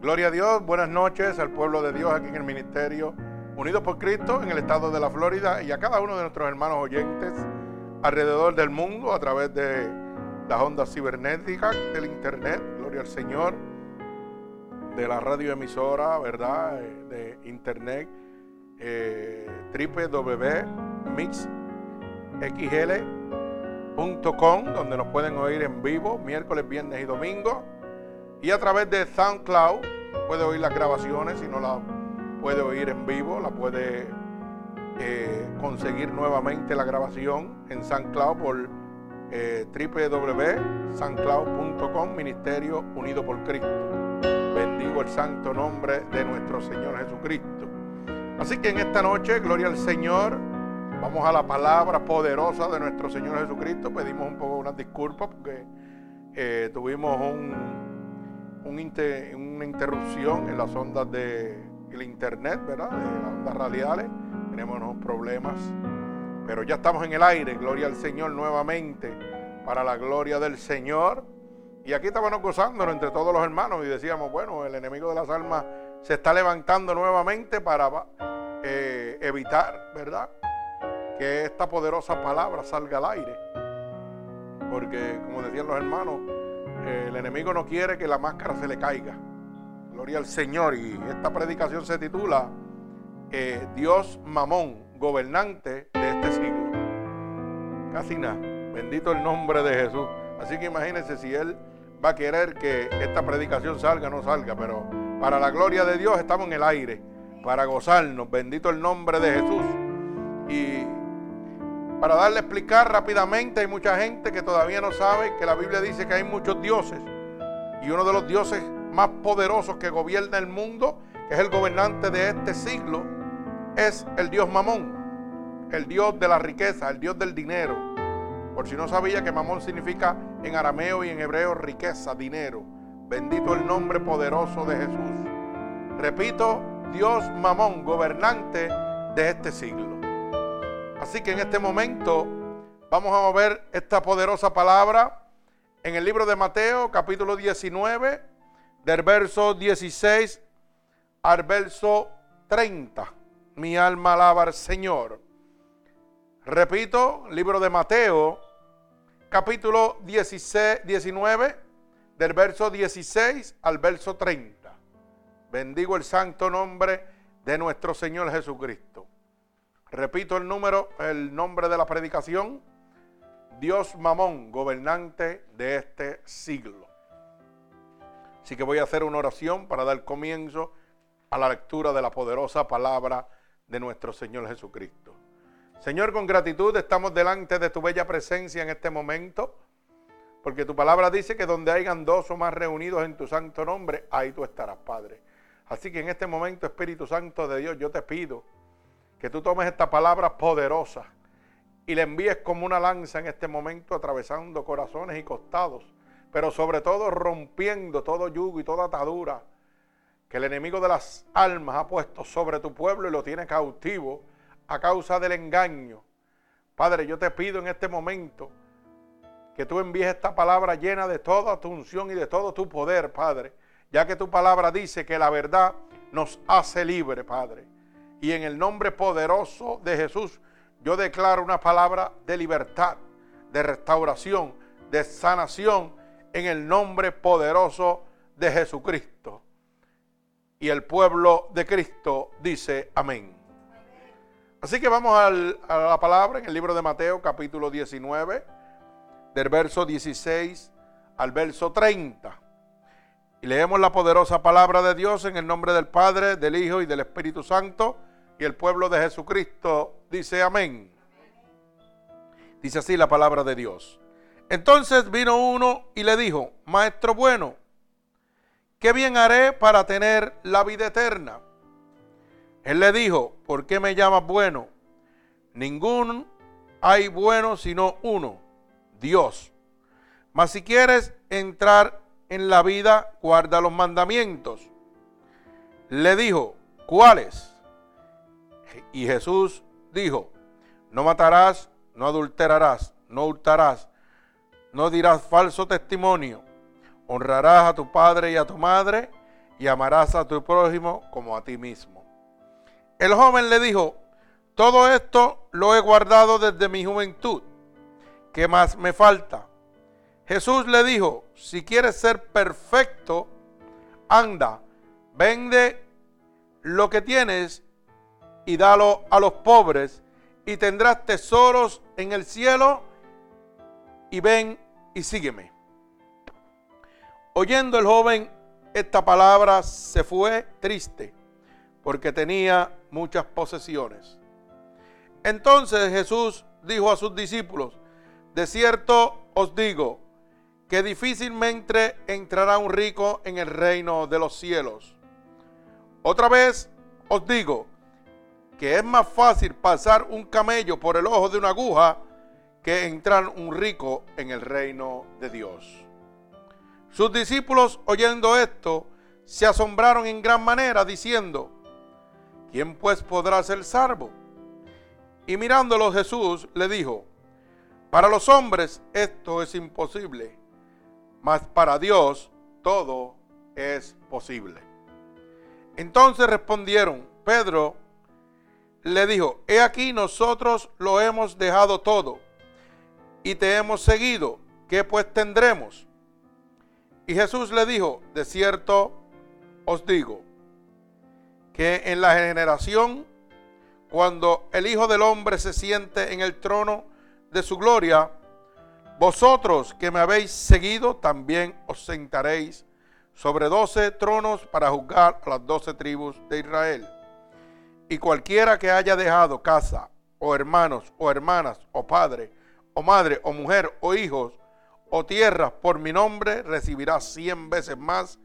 Gloria a Dios, buenas noches al pueblo de Dios aquí en el Ministerio Unidos por Cristo en el estado de la Florida y a cada uno de nuestros hermanos oyentes alrededor del mundo a través de las ondas cibernéticas, del Internet, gloria al Señor, de la radioemisora, ¿verdad? De Internet, eh, www.mixxl.com, donde nos pueden oír en vivo miércoles, viernes y domingo y a través de SoundCloud puede oír las grabaciones, si no la puede oír en vivo, la puede eh, conseguir nuevamente la grabación en SoundCloud por eh, Ministerio Unido por Cristo. Bendigo el santo nombre de nuestro Señor Jesucristo. Así que en esta noche, gloria al Señor, vamos a la palabra poderosa de nuestro Señor Jesucristo. Pedimos un poco unas disculpas porque eh, tuvimos un una interrupción en las ondas del internet, ¿verdad? De las ondas radiales. Tenemos unos problemas. Pero ya estamos en el aire, gloria al Señor nuevamente, para la gloria del Señor. Y aquí estábamos gozándonos entre todos los hermanos y decíamos, bueno, el enemigo de las almas se está levantando nuevamente para eh, evitar, ¿verdad? Que esta poderosa palabra salga al aire. Porque, como decían los hermanos, el enemigo no quiere que la máscara se le caiga. Gloria al Señor. Y esta predicación se titula eh, Dios Mamón, gobernante de este siglo. Casi nada. Bendito el nombre de Jesús. Así que imagínense si Él va a querer que esta predicación salga o no salga. Pero para la gloria de Dios estamos en el aire. Para gozarnos. Bendito el nombre de Jesús. Y para darle a explicar rápidamente, hay mucha gente que todavía no sabe que la Biblia dice que hay muchos dioses. Y uno de los dioses más poderosos que gobierna el mundo, que es el gobernante de este siglo, es el dios Mamón, el dios de la riqueza, el dios del dinero. Por si no sabía que Mamón significa en arameo y en hebreo riqueza, dinero. Bendito el nombre poderoso de Jesús. Repito, Dios Mamón, gobernante de este siglo. Así que en este momento vamos a ver esta poderosa palabra en el libro de Mateo, capítulo 19, del verso 16 al verso 30. Mi alma alaba al Señor. Repito, libro de Mateo, capítulo 16, 19, del verso 16 al verso 30. Bendigo el santo nombre de nuestro Señor Jesucristo. Repito el número, el nombre de la predicación. Dios Mamón, gobernante de este siglo. Así que voy a hacer una oración para dar comienzo a la lectura de la poderosa palabra de nuestro Señor Jesucristo. Señor, con gratitud estamos delante de tu bella presencia en este momento, porque tu palabra dice que donde hayan dos o más reunidos en tu santo nombre, ahí tú estarás, Padre. Así que en este momento, Espíritu Santo de Dios, yo te pido que tú tomes esta palabra poderosa y la envíes como una lanza en este momento atravesando corazones y costados, pero sobre todo rompiendo todo yugo y toda atadura que el enemigo de las almas ha puesto sobre tu pueblo y lo tiene cautivo a causa del engaño. Padre, yo te pido en este momento que tú envíes esta palabra llena de toda tu unción y de todo tu poder, Padre, ya que tu palabra dice que la verdad nos hace libre, Padre. Y en el nombre poderoso de Jesús, yo declaro una palabra de libertad, de restauración, de sanación, en el nombre poderoso de Jesucristo. Y el pueblo de Cristo dice amén. Así que vamos a la palabra en el libro de Mateo capítulo 19, del verso 16 al verso 30. Y leemos la poderosa palabra de Dios en el nombre del Padre, del Hijo y del Espíritu Santo y el pueblo de Jesucristo dice amén. Dice así la palabra de Dios. Entonces vino uno y le dijo, Maestro bueno, ¿qué bien haré para tener la vida eterna? Él le dijo, ¿por qué me llamas bueno? Ningún hay bueno sino uno, Dios. Mas si quieres entrar en la vida, guarda los mandamientos. Le dijo, ¿cuáles? Y Jesús dijo, no matarás, no adulterarás, no hurtarás, no dirás falso testimonio, honrarás a tu padre y a tu madre, y amarás a tu prójimo como a ti mismo. El joven le dijo, todo esto lo he guardado desde mi juventud. ¿Qué más me falta? Jesús le dijo, si quieres ser perfecto, anda, vende lo que tienes y dalo a los pobres y tendrás tesoros en el cielo y ven y sígueme. Oyendo el joven esta palabra se fue triste porque tenía muchas posesiones. Entonces Jesús dijo a sus discípulos, de cierto os digo que difícilmente entrará un rico en el reino de los cielos. Otra vez os digo que es más fácil pasar un camello por el ojo de una aguja que entrar un rico en el reino de Dios. Sus discípulos, oyendo esto, se asombraron en gran manera, diciendo, ¿quién pues podrá ser salvo? Y mirándolo Jesús le dijo, para los hombres esto es imposible, mas para Dios todo es posible. Entonces respondieron, Pedro le dijo, he aquí nosotros lo hemos dejado todo y te hemos seguido, ¿qué pues tendremos? Y Jesús le dijo, de cierto os digo, que en la generación, cuando el Hijo del Hombre se siente en el trono de su gloria, vosotros que me habéis seguido, también os sentaréis sobre doce tronos para juzgar a las doce tribus de Israel. Y cualquiera que haya dejado casa, o hermanos, o hermanas, o padre, o madre, o mujer, o hijos, o tierras por mi nombre, recibirá cien veces más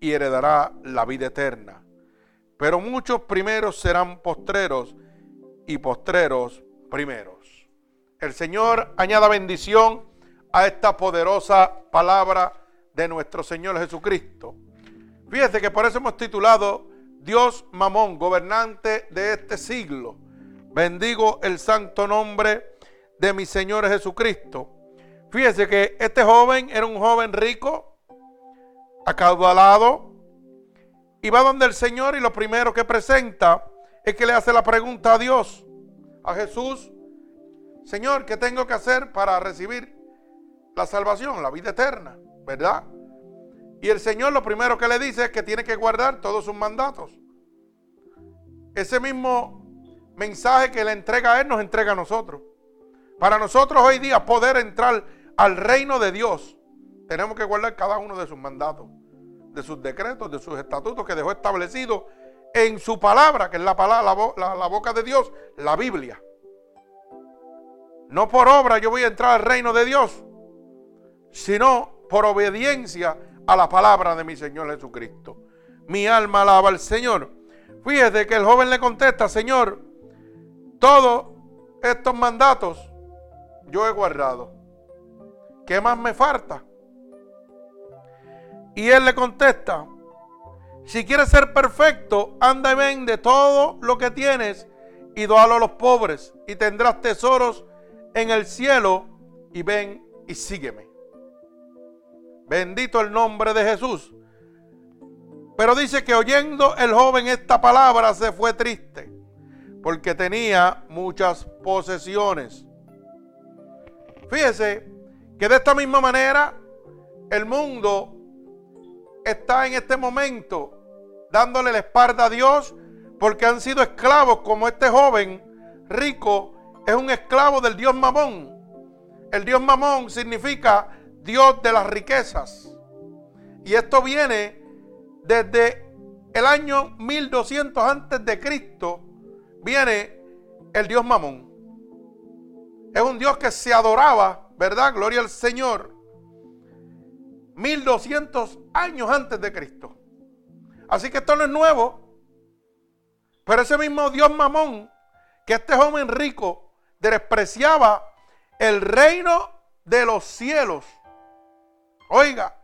y heredará la vida eterna. Pero muchos primeros serán postreros y postreros primeros. El Señor añada bendición a esta poderosa palabra de nuestro Señor Jesucristo. Fíjese que por eso hemos titulado Dios Mamón, gobernante de este siglo. Bendigo el santo nombre de mi Señor Jesucristo. Fíjese que este joven era un joven rico, acaudalado, y va donde el Señor y lo primero que presenta es que le hace la pregunta a Dios, a Jesús, Señor, ¿qué tengo que hacer para recibir la salvación, la vida eterna? ¿Verdad? Y el Señor lo primero que le dice es que tiene que guardar todos sus mandatos. Ese mismo mensaje que le entrega a Él nos entrega a nosotros. Para nosotros hoy día poder entrar al reino de Dios, tenemos que guardar cada uno de sus mandatos, de sus decretos, de sus estatutos que dejó establecidos en su palabra, que es la, palabra, la, boca de Dios, la Biblia. No por obra yo voy a entrar al reino de Dios, sino por obediencia a la palabra de mi Señor Jesucristo. Mi alma alaba al Señor. Fíjese que el joven le contesta, Señor, todos estos mandatos yo he guardado. ¿qué más me falta? Y él le contesta, si quieres ser perfecto, anda y vende todo lo que tienes y dalo a los pobres y tendrás tesoros en el cielo y ven y sígueme. Bendito el nombre de Jesús. Pero dice que oyendo el joven esta palabra se fue triste porque tenía muchas posesiones. Fíjese que de esta misma manera el mundo está en este momento dándole la espalda a Dios porque han sido esclavos como este joven rico es un esclavo del Dios Mamón. El Dios Mamón significa Dios de las riquezas. Y esto viene desde el año 1200 antes de Cristo. Viene el Dios Mamón. Es un Dios que se adoraba ¿verdad? Gloria al Señor. 1200 años antes de Cristo. Así que esto no es nuevo. Pero ese mismo Dios mamón, que este joven rico despreciaba el reino de los cielos. Oiga,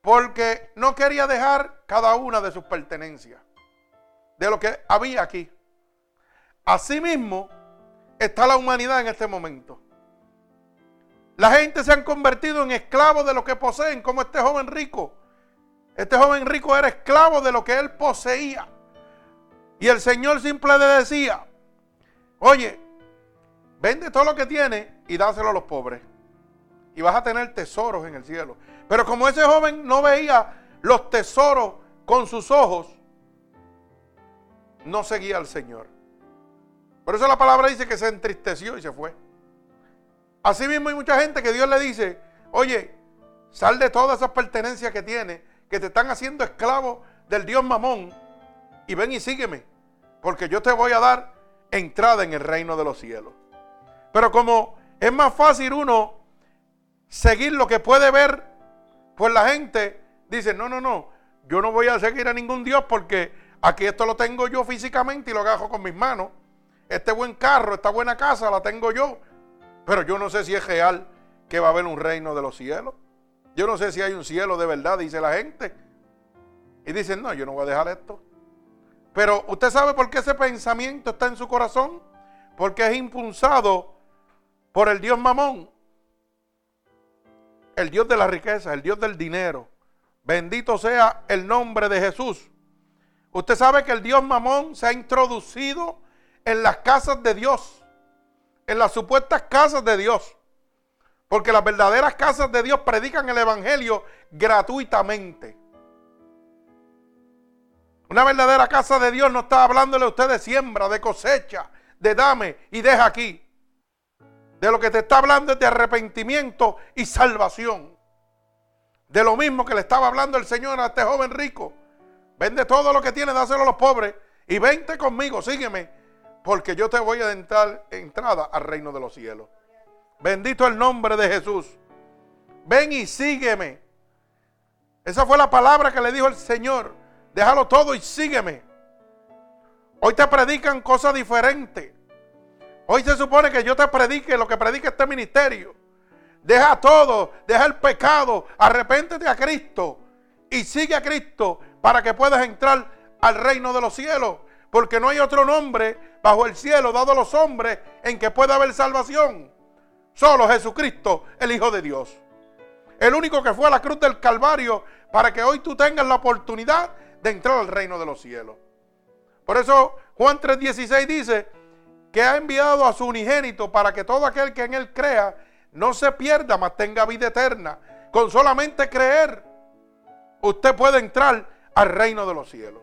porque no quería dejar cada una de sus pertenencias, de lo que había aquí. Asimismo, está la humanidad en este momento. La gente se han convertido en esclavos de lo que poseen, como este joven rico. Este joven rico era esclavo de lo que él poseía. Y el Señor simple le decía, oye, vende todo lo que tiene y dáselo a los pobres. Y vas a tener tesoros en el cielo. Pero como ese joven no veía los tesoros con sus ojos, no seguía al Señor. Por eso la palabra dice que se entristeció y se fue. Así mismo hay mucha gente que Dios le dice, oye, sal de todas esas pertenencias que tienes, que te están haciendo esclavo del Dios Mamón, y ven y sígueme, porque yo te voy a dar entrada en el reino de los cielos. Pero como es más fácil uno seguir lo que puede ver, pues la gente dice, no, no, no, yo no voy a seguir a ningún Dios porque aquí esto lo tengo yo físicamente y lo agarro con mis manos. Este buen carro, esta buena casa la tengo yo. Pero yo no sé si es real que va a haber un reino de los cielos. Yo no sé si hay un cielo de verdad, dice la gente. Y dicen, no, yo no voy a dejar esto. Pero usted sabe por qué ese pensamiento está en su corazón. Porque es impulsado por el Dios Mamón. El Dios de la riqueza, el Dios del dinero. Bendito sea el nombre de Jesús. Usted sabe que el Dios Mamón se ha introducido en las casas de Dios, en las supuestas casas de Dios. Porque las verdaderas casas de Dios predican el Evangelio gratuitamente. Una verdadera casa de Dios no está hablándole a usted de siembra, de cosecha, de dame y deja aquí. De lo que te está hablando es de arrepentimiento y salvación. De lo mismo que le estaba hablando el Señor a este joven rico. Vende todo lo que tiene, dáselo a los pobres y vente conmigo, sígueme, porque yo te voy a dar entrada al reino de los cielos. Bendito el nombre de Jesús. Ven y sígueme. Esa fue la palabra que le dijo el Señor. Déjalo todo y sígueme. Hoy te predican cosas diferentes. Hoy se supone que yo te predique lo que predica este ministerio. Deja todo, deja el pecado, arrepéntete a Cristo y sigue a Cristo para que puedas entrar al reino de los cielos. Porque no hay otro nombre bajo el cielo dado a los hombres en que pueda haber salvación. Solo Jesucristo, el Hijo de Dios. El único que fue a la cruz del Calvario para que hoy tú tengas la oportunidad de entrar al reino de los cielos. Por eso Juan 3:16 dice que ha enviado a su unigénito para que todo aquel que en él crea no se pierda, mas tenga vida eterna. Con solamente creer, usted puede entrar al reino de los cielos.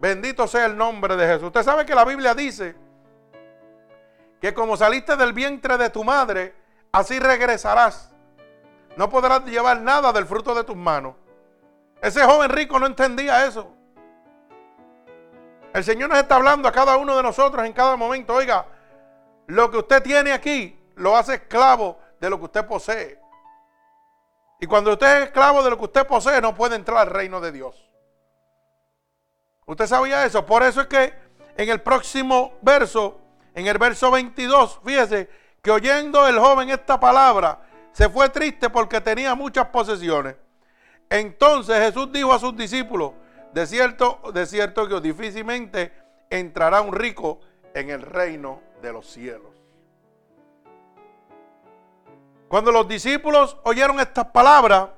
Bendito sea el nombre de Jesús. Usted sabe que la Biblia dice que como saliste del vientre de tu madre, así regresarás. No podrás llevar nada del fruto de tus manos. Ese joven rico no entendía eso. El Señor nos está hablando a cada uno de nosotros en cada momento. Oiga, lo que usted tiene aquí lo hace esclavo de lo que usted posee. Y cuando usted es esclavo de lo que usted posee, no puede entrar al reino de Dios. ¿Usted sabía eso? Por eso es que en el próximo verso, en el verso 22, fíjese que oyendo el joven esta palabra, se fue triste porque tenía muchas posesiones. Entonces Jesús dijo a sus discípulos, de cierto, de cierto que difícilmente entrará un rico en el reino de los cielos. Cuando los discípulos oyeron estas palabras,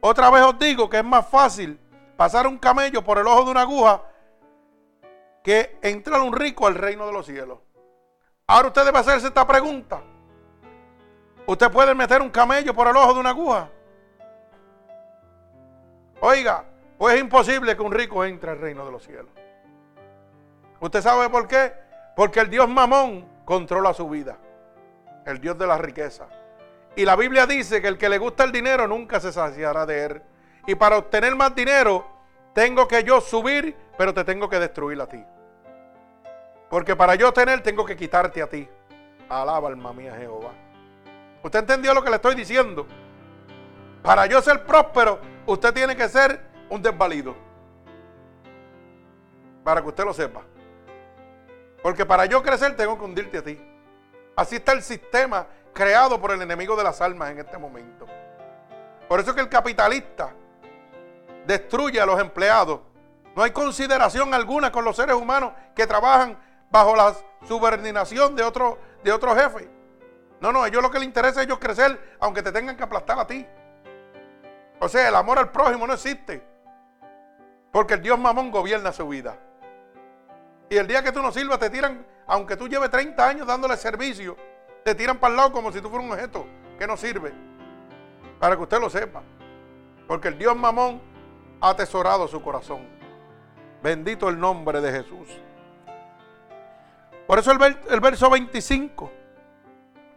otra vez os digo que es más fácil pasar un camello por el ojo de una aguja que entrar un rico al reino de los cielos. Ahora usted debe hacerse esta pregunta. ¿Usted puede meter un camello por el ojo de una aguja? Oiga, pues es imposible que un rico entre al reino de los cielos. ¿Usted sabe por qué? Porque el Dios Mamón controla su vida. El Dios de la riqueza. Y la Biblia dice que el que le gusta el dinero nunca se saciará de él. Y para obtener más dinero, tengo que yo subir, pero te tengo que destruir a ti. Porque para yo tener, tengo que quitarte a ti. Alaba alma mía Jehová. ¿Usted entendió lo que le estoy diciendo? Para yo ser próspero, usted tiene que ser un desvalido. Para que usted lo sepa. Porque para yo crecer, tengo que hundirte a ti. Así está el sistema creado por el enemigo de las almas en este momento. Por eso es que el capitalista destruye a los empleados. No hay consideración alguna con los seres humanos que trabajan bajo la subordinación de otro, de otro jefe. No, no, a ellos lo que les interesa es ellos crecer, aunque te tengan que aplastar a ti. O sea, el amor al prójimo no existe. Porque el Dios mamón gobierna su vida. Y el día que tú no sirvas, te tiran, aunque tú lleves 30 años dándole servicio, te tiran para el lado como si tú fueras un objeto que no sirve. Para que usted lo sepa. Porque el Dios mamón ha atesorado su corazón. Bendito el nombre de Jesús. Por eso el, el verso 25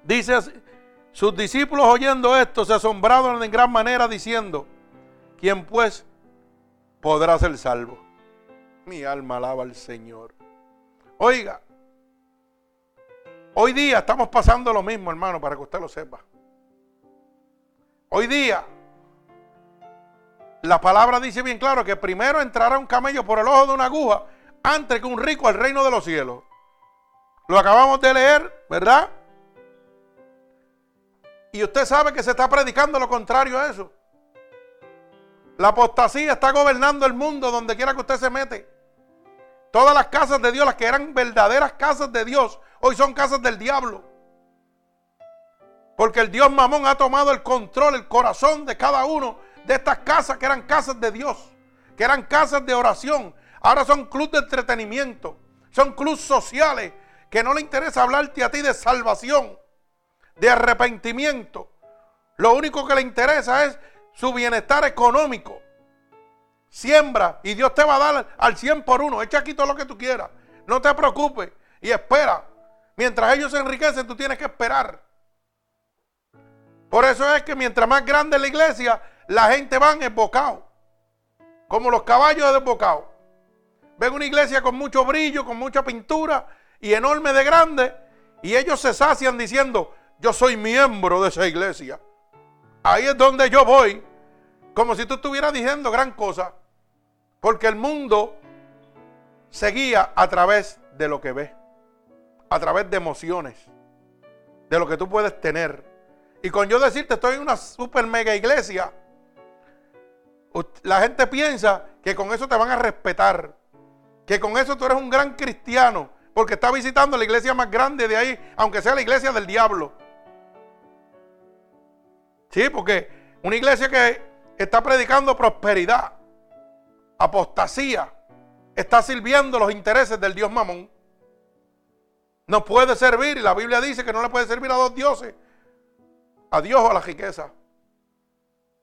dice sus discípulos oyendo esto se asombraron en gran manera diciendo, ¿quién pues podrá ser salvo? Mi alma alaba al Señor. Oiga, hoy día estamos pasando lo mismo, hermano, para que usted lo sepa. Hoy día, la palabra dice bien claro que primero entrará un camello por el ojo de una aguja antes que un rico al reino de los cielos. Lo acabamos de leer, ¿verdad? Y usted sabe que se está predicando lo contrario a eso. La apostasía está gobernando el mundo donde quiera que usted se mete. Todas las casas de Dios, las que eran verdaderas casas de Dios, hoy son casas del diablo. Porque el Dios mamón ha tomado el control, el corazón de cada uno de estas casas que eran casas de Dios, que eran casas de oración. Ahora son clubes de entretenimiento, son clubes sociales que no le interesa hablarte a ti de salvación de arrepentimiento. Lo único que le interesa es su bienestar económico. Siembra y Dios te va a dar al 100 por uno. Echa aquí todo lo que tú quieras. No te preocupes y espera. Mientras ellos se enriquecen, tú tienes que esperar. Por eso es que mientras más grande es la iglesia, la gente va en desbocado. Como los caballos de desbocado. Ven una iglesia con mucho brillo, con mucha pintura y enorme de grande. Y ellos se sacian diciendo, yo soy miembro de esa iglesia. Ahí es donde yo voy, como si tú estuvieras diciendo gran cosa, porque el mundo seguía a través de lo que ve, a través de emociones, de lo que tú puedes tener. Y con yo decirte estoy en una super mega iglesia, la gente piensa que con eso te van a respetar, que con eso tú eres un gran cristiano, porque estás visitando la iglesia más grande de ahí, aunque sea la iglesia del diablo. Sí, porque una iglesia que está predicando prosperidad, apostasía, está sirviendo los intereses del Dios Mamón. No puede servir, y la Biblia dice que no le puede servir a dos dioses, a Dios o a la riqueza.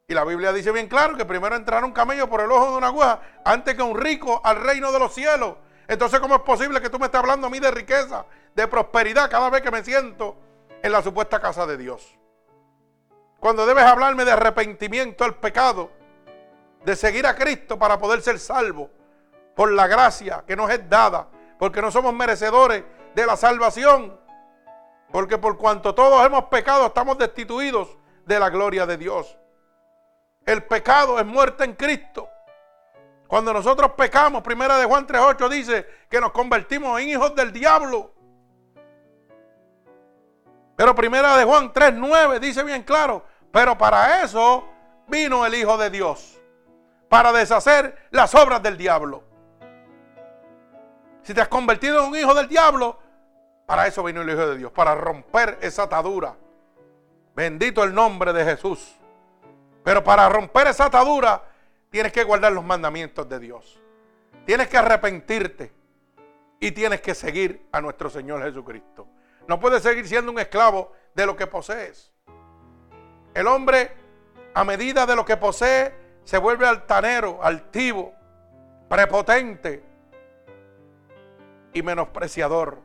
Y la Biblia dice bien claro que primero entrará un camello por el ojo de una aguja antes que un rico al reino de los cielos. Entonces, ¿cómo es posible que tú me estés hablando a mí de riqueza, de prosperidad cada vez que me siento en la supuesta casa de Dios? Cuando debes hablarme de arrepentimiento al pecado, de seguir a Cristo para poder ser salvo por la gracia que nos es dada, porque no somos merecedores de la salvación, porque por cuanto todos hemos pecado estamos destituidos de la gloria de Dios. El pecado es muerte en Cristo. Cuando nosotros pecamos, primera de Juan 3.8 dice que nos convertimos en hijos del diablo. Pero primera de Juan 3.9 dice bien claro, pero para eso vino el Hijo de Dios, para deshacer las obras del diablo. Si te has convertido en un hijo del diablo, para eso vino el Hijo de Dios, para romper esa atadura. Bendito el nombre de Jesús. Pero para romper esa atadura, tienes que guardar los mandamientos de Dios. Tienes que arrepentirte y tienes que seguir a nuestro Señor Jesucristo. No puedes seguir siendo un esclavo de lo que posees. El hombre, a medida de lo que posee, se vuelve altanero, altivo, prepotente y menospreciador.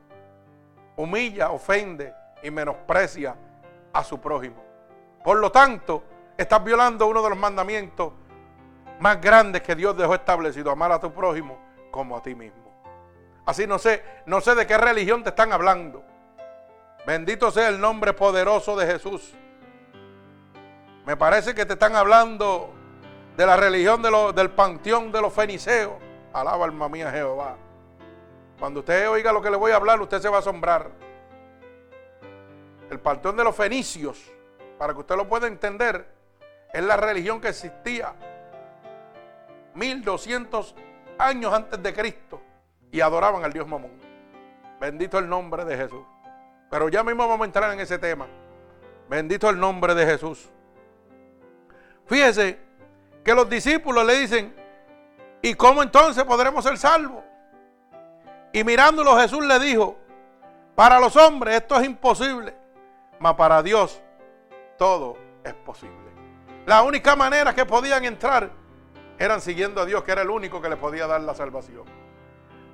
Humilla, ofende y menosprecia a su prójimo. Por lo tanto, estás violando uno de los mandamientos más grandes que Dios dejó establecido, amar a tu prójimo como a ti mismo. Así no sé, no sé de qué religión te están hablando. Bendito sea el nombre poderoso de Jesús. Me parece que te están hablando de la religión del panteón de los feniceos. Alaba alma mía Jehová. Cuando usted oiga lo que le voy a hablar, usted se va a asombrar. El panteón de los fenicios, para que usted lo pueda entender, es la religión que existía 1200 años antes de Cristo y adoraban al Dios Mamón. Bendito el nombre de Jesús. Pero ya mismo vamos a entrar en ese tema. Bendito el nombre de Jesús. Fíjese que los discípulos le dicen, ¿y cómo entonces podremos ser salvos? Y mirándolo Jesús le dijo, para los hombres esto es imposible, mas para Dios todo es posible. La única manera que podían entrar eran siguiendo a Dios, que era el único que les podía dar la salvación.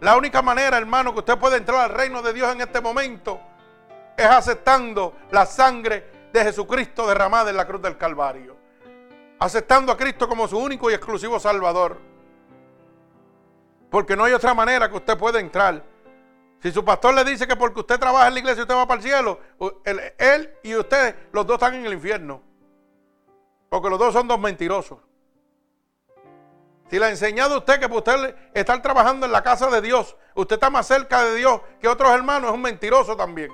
La única manera, hermano, que usted puede entrar al reino de Dios en este momento es aceptando la sangre de Jesucristo derramada en la cruz del Calvario. Aceptando a Cristo como su único y exclusivo Salvador. Porque no hay otra manera que usted pueda entrar. Si su pastor le dice que porque usted trabaja en la iglesia usted va para el cielo, él, y usted, los dos están en el infierno. Porque los dos son dos mentirosos. Si le ha enseñado usted que usted estar trabajando en la casa de Dios, usted está más cerca de Dios que otros hermanos, es un mentiroso también.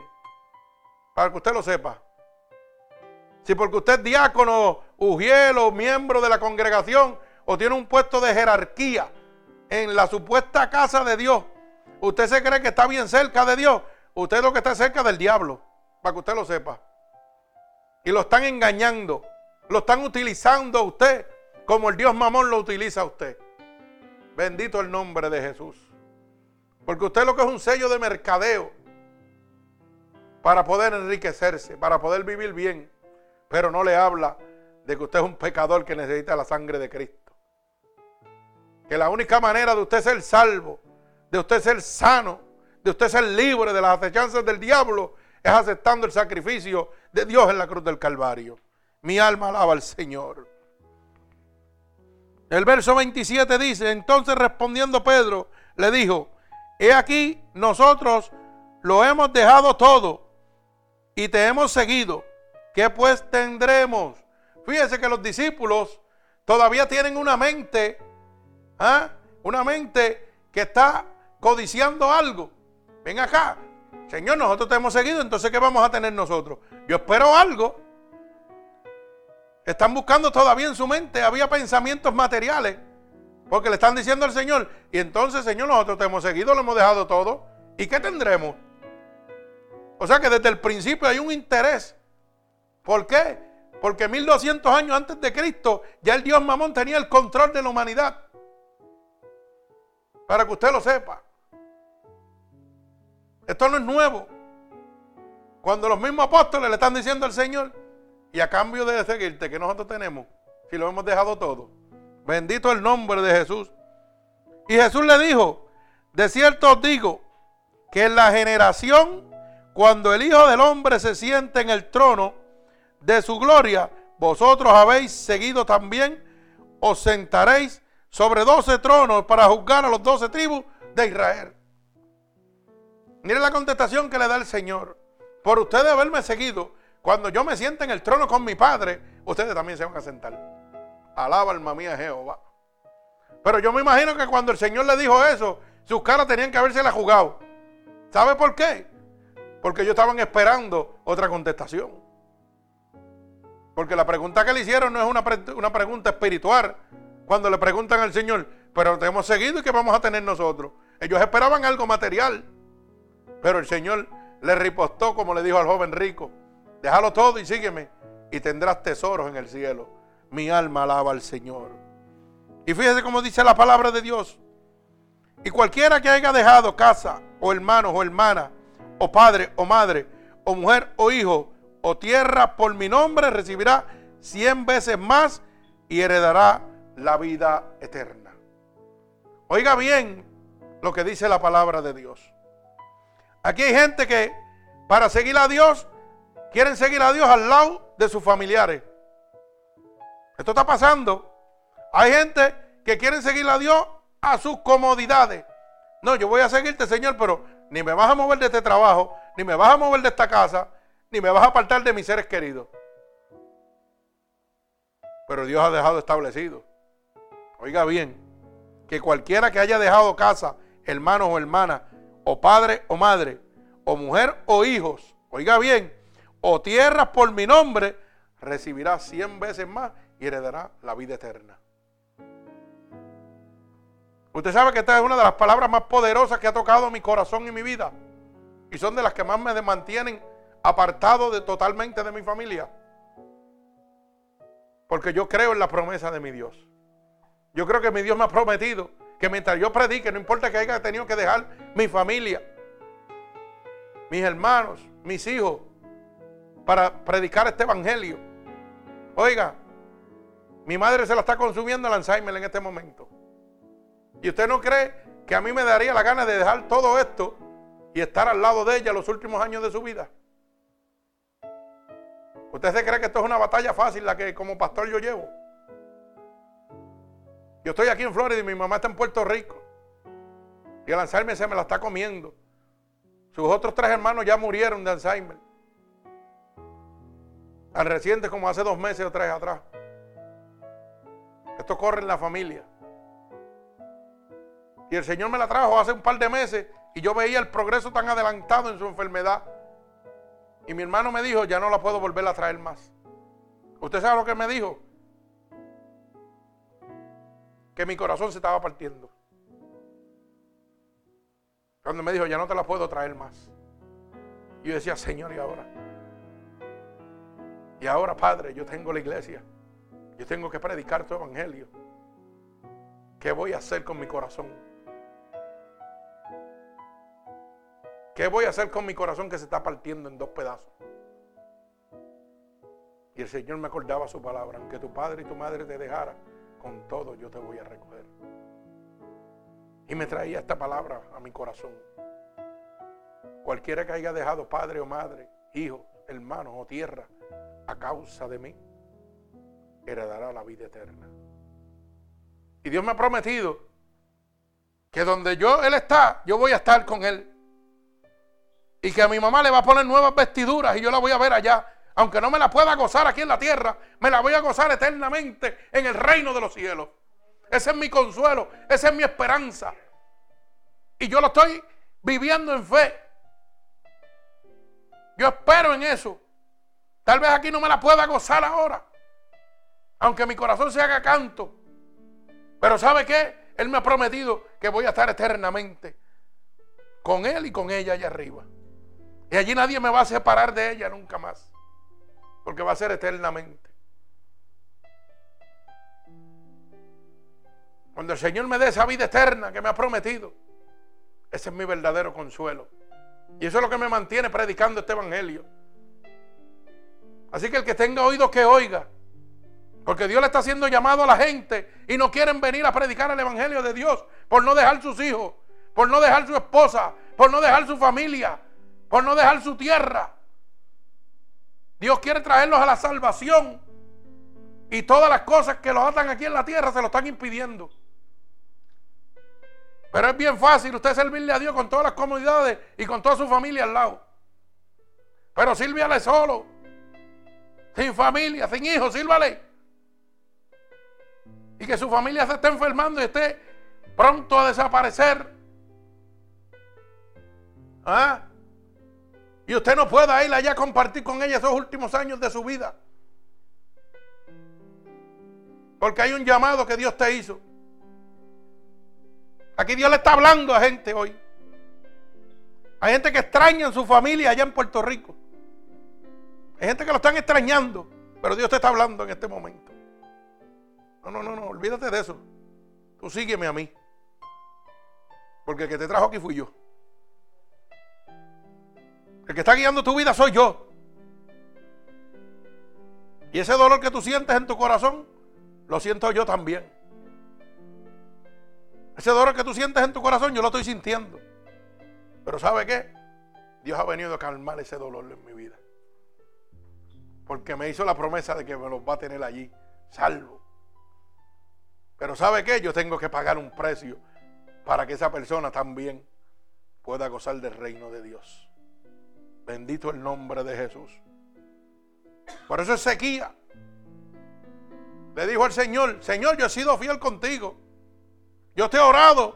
Para que usted lo sepa. Si porque usted es diácono, ujiel o miembro de la congregación, o tiene un puesto de jerarquía en la supuesta casa de Dios, usted se cree que está bien cerca de Dios. Usted es lo que está cerca del diablo, para que usted lo sepa. Y lo están engañando, lo están utilizando a usted como el Dios mamón lo utiliza a usted. Bendito el nombre de Jesús. Porque usted lo que es un sello de mercadeo para poder enriquecerse, para poder vivir bien. Pero no le habla de que usted es un pecador que necesita la sangre de Cristo. Que la única manera de usted ser salvo, de usted ser sano, de usted ser libre de las acechanzas del diablo, es aceptando el sacrificio de Dios en la cruz del Calvario. Mi alma alaba al Señor. El verso 27 dice, entonces respondiendo Pedro, le dijo, he aquí, nosotros lo hemos dejado todo y te hemos seguido. ¿Qué pues tendremos? Fíjese que los discípulos todavía tienen una mente, ¿ah? una mente que está codiciando algo. Ven acá, Señor, nosotros te hemos seguido, entonces ¿qué vamos a tener nosotros? Yo espero algo. Están buscando todavía en su mente, había pensamientos materiales, porque le están diciendo al Señor, y entonces, Señor, nosotros te hemos seguido, lo hemos dejado todo, ¿y qué tendremos? O sea que desde el principio hay un interés. ¿Por qué? Porque 1200 años antes de Cristo, ya el Dios Mamón tenía el control de la humanidad. Para que usted lo sepa. Esto no es nuevo. Cuando los mismos apóstoles le están diciendo al Señor, y a cambio de seguirte, que nosotros tenemos, si lo hemos dejado todo. Bendito el nombre de Jesús. Y Jesús le dijo, de cierto os digo, que en la generación, cuando el Hijo del Hombre se siente en el trono de su gloria, vosotros habéis seguido también, os sentaréis sobre doce tronos para juzgar a los doce tribus de Israel. Mire la contestación que le da el Señor. Por ustedes haberme seguido, cuando yo me sienta en el trono con mi padre, ustedes también se van a sentar. Alaba alma mía Jehová. Pero yo me imagino que cuando el Señor le dijo eso, sus caras tenían que haberse la jugado. ¿Sabe por qué? Porque ellos estaban esperando otra contestación. Porque la pregunta que le hicieron no es una, una pregunta espiritual. Cuando le preguntan al Señor, pero te hemos seguido y qué vamos a tener nosotros. Ellos esperaban algo material. Pero el Señor le ripostó como le dijo al joven rico. Déjalo todo y sígueme y tendrás tesoros en el cielo. Mi alma alaba al Señor. Y fíjese cómo dice la palabra de Dios. Y cualquiera que haya dejado casa, o hermanos, o hermana, o padre, o madre, o mujer, o hijo, o tierra por mi nombre, recibirá cien veces más y heredará la vida eterna. Oiga bien lo que dice la palabra de Dios. Aquí hay gente que para seguir a Dios quieren seguir a Dios al lado de sus familiares. Esto está pasando. Hay gente que quieren seguir a Dios a sus comodidades. No, yo voy a seguirte, Señor, pero ni me vas a mover de este trabajo, ni me vas a mover de esta casa, ni me vas a apartar de mis seres queridos. Pero Dios ha dejado establecido. Oiga bien, que cualquiera que haya dejado casa, hermanos o hermanas, o padre o madre, o mujer o hijos, oiga bien, o tierras por mi nombre, recibirá cien veces más y heredará la vida eterna. Usted sabe que esta es una de las palabras más poderosas que ha tocado mi corazón y mi vida. Y son de las que más me mantienen apartado de, totalmente de mi familia. Porque yo creo en la promesa de mi Dios. Yo creo que mi Dios me ha prometido que mientras yo predique, no importa que haya tenido que dejar mi familia, mis hermanos, mis hijos, para predicar este evangelio. Oiga, mi madre se la está consumiendo el Alzheimer en este momento. ¿Y usted no cree que a mí me daría la gana de dejar todo esto y estar al lado de ella los últimos años de su vida? ¿Usted se cree que esto es una batalla fácil la que como pastor yo llevo? Yo estoy aquí en Florida y mi mamá está en Puerto Rico. Y el Alzheimer se me la está comiendo. Sus otros tres hermanos ya murieron de Alzheimer. Al reciente como hace dos meses o tres atrás. Esto corre en la familia. Y el Señor me la trajo hace un par de meses y yo veía el progreso tan adelantado en su enfermedad. Y mi hermano me dijo, ya no la puedo volver a traer más. ¿Usted sabe lo que me dijo? Que mi corazón se estaba partiendo. Cuando me dijo, ya no te la puedo traer más. Y yo decía, Señor, ¿y ahora? Y ahora, Padre, yo tengo la iglesia. Yo tengo que predicar tu evangelio. ¿Qué voy a hacer con mi corazón? ¿Qué voy a hacer con mi corazón que se está partiendo en dos pedazos? Y el Señor me acordaba su palabra, aunque tu padre y tu madre te dejaran, con todo yo te voy a recoger. Y me traía esta palabra a mi corazón. Cualquiera que haya dejado padre o madre, hijo, hermano o tierra a causa de mí, heredará la vida eterna. Y Dios me ha prometido que donde yo Él está, yo voy a estar con Él. Y que a mi mamá le va a poner nuevas vestiduras y yo la voy a ver allá. Aunque no me la pueda gozar aquí en la tierra, me la voy a gozar eternamente en el reino de los cielos. Ese es mi consuelo, esa es mi esperanza. Y yo lo estoy viviendo en fe. Yo espero en eso. Tal vez aquí no me la pueda gozar ahora aunque mi corazón se haga canto. Pero ¿sabe qué? Él me ha prometido que voy a estar eternamente con Él y con ella allá arriba. Y allí nadie me va a separar de ella nunca más. Porque va a ser eternamente. Cuando el Señor me dé esa vida eterna que me ha prometido, ese es mi verdadero consuelo. Y eso es lo que me mantiene predicando este Evangelio. Así que el que tenga oído que oiga. Porque Dios le está haciendo llamado a la gente y no quieren venir a predicar el Evangelio de Dios por no dejar sus hijos, por no dejar su esposa, por no dejar su familia, por no dejar su tierra. Dios quiere traerlos a la salvación y todas las cosas que los atan aquí en la tierra se lo están impidiendo. Pero es bien fácil usted servirle a Dios con todas las comodidades y con toda su familia al lado. Pero sírvale solo, sin familia, sin hijos, sírvale y que su familia se esté enfermando y esté pronto a desaparecer. ¿Ah? Y usted no pueda ir allá a compartir con ella esos últimos años de su vida. Porque hay un llamado que Dios te hizo. Aquí Dios le está hablando a gente hoy. Hay gente que extraña en su familia allá en Puerto Rico. Hay gente que lo están extrañando. Pero Dios te está hablando en este momento. No, no, no, no, olvídate de eso. Tú sígueme a mí. Porque el que te trajo aquí fui yo. El que está guiando tu vida soy yo. Y ese dolor que tú sientes en tu corazón, lo siento yo también. Ese dolor que tú sientes en tu corazón, yo lo estoy sintiendo. Pero ¿sabe qué? Dios ha venido a calmar ese dolor en mi vida. Porque me hizo la promesa de que me los va a tener allí, salvo. Pero ¿sabe qué? Yo tengo que pagar un precio para que esa persona también pueda gozar del reino de Dios. Bendito el nombre de Jesús. Por eso Ezequiel le dijo al Señor, Señor, yo he sido fiel contigo. Yo te he orado.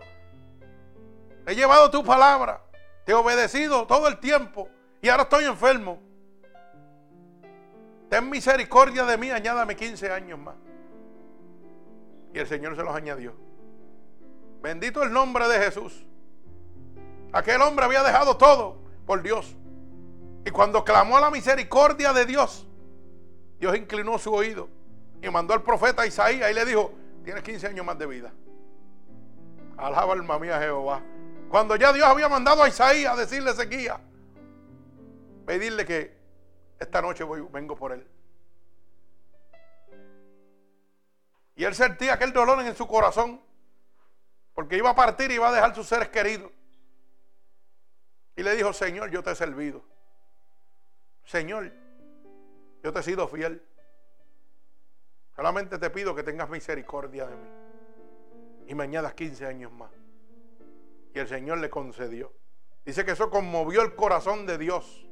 He llevado tu palabra. Te he obedecido todo el tiempo. Y ahora estoy enfermo. Ten misericordia de mí, añádame 15 años más. Y el Señor se los añadió. Bendito el nombre de Jesús. Aquel hombre había dejado todo por Dios. Y cuando clamó a la misericordia de Dios, Dios inclinó su oído y mandó al profeta Isaías y le dijo, tienes 15 años más de vida. Alaba alma mía Jehová. Cuando ya Dios había mandado a Isaías a decirle sequía, pedirle que esta noche voy, vengo por él. Y él sentía aquel dolor en su corazón, porque iba a partir y iba a dejar sus seres queridos. Y le dijo, Señor, yo te he servido. Señor, yo te he sido fiel. Solamente te pido que tengas misericordia de mí. Y me añadas 15 años más. Y el Señor le concedió. Dice que eso conmovió el corazón de Dios.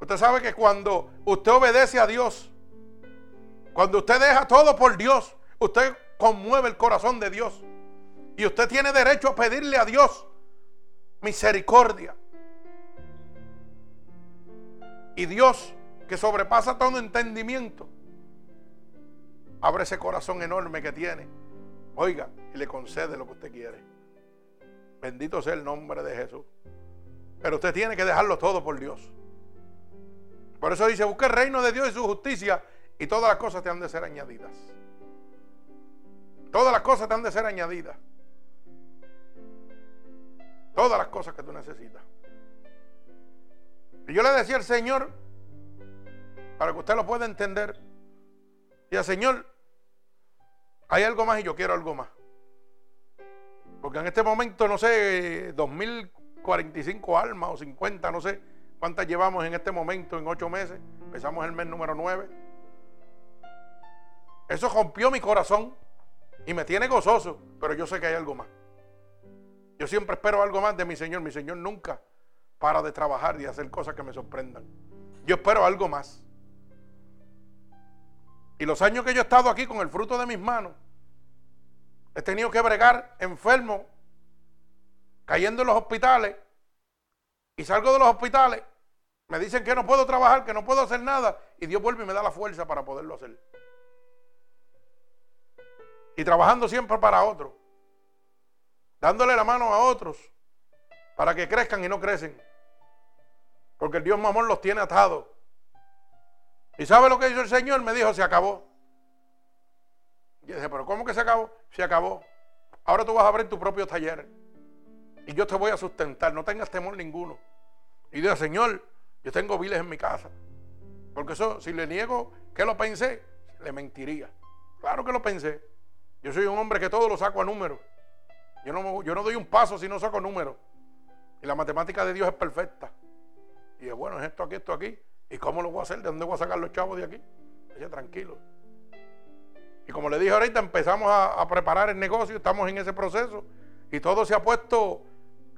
Usted sabe que cuando usted obedece a Dios, cuando usted deja todo por Dios, usted conmueve el corazón de Dios. Y usted tiene derecho a pedirle a Dios misericordia. Y Dios, que sobrepasa todo entendimiento, abre ese corazón enorme que tiene. Oiga, y le concede lo que usted quiere. Bendito sea el nombre de Jesús. Pero usted tiene que dejarlo todo por Dios. Por eso dice, busque el reino de Dios y su justicia y todas las cosas te han de ser añadidas. Todas las cosas te han de ser añadidas. Todas las cosas que tú necesitas. Y yo le decía al Señor, para que usted lo pueda entender, y Señor, hay algo más y yo quiero algo más. Porque en este momento, no sé, 2045 almas o 50, no sé cuántas llevamos en este momento, en ocho meses. Empezamos el mes número 9. Eso rompió mi corazón y me tiene gozoso, pero yo sé que hay algo más. Yo siempre espero algo más de mi Señor. Mi Señor nunca para de trabajar y hacer cosas que me sorprendan. Yo espero algo más. Y los años que yo he estado aquí con el fruto de mis manos, he tenido que bregar enfermo, cayendo en los hospitales, y salgo de los hospitales, me dicen que no puedo trabajar, que no puedo hacer nada, y Dios vuelve y me da la fuerza para poderlo hacer y trabajando siempre para otros, dándole la mano a otros para que crezcan y no crecen, porque el Dios mamón los tiene atados. ¿Y sabe lo que hizo el Señor? Me dijo, se acabó. Y yo dije, pero ¿cómo que se acabó? Se acabó. Ahora tú vas a abrir tu propio taller. Y yo te voy a sustentar, no tengas temor ninguno. Y dije, Señor, yo tengo viles en mi casa. Porque eso, si le niego que lo pensé, le mentiría. Claro que lo pensé. Yo soy un hombre que todo lo saco a números. Yo no, yo no doy un paso si no saco números. Y la matemática de Dios es perfecta. Y es bueno, es esto aquí, esto aquí. ¿Y cómo lo voy a hacer? ¿De dónde voy a sacar los chavos de aquí? Dice, tranquilo. Y como le dije ahorita, empezamos a, a preparar el negocio, estamos en ese proceso. Y todo se ha puesto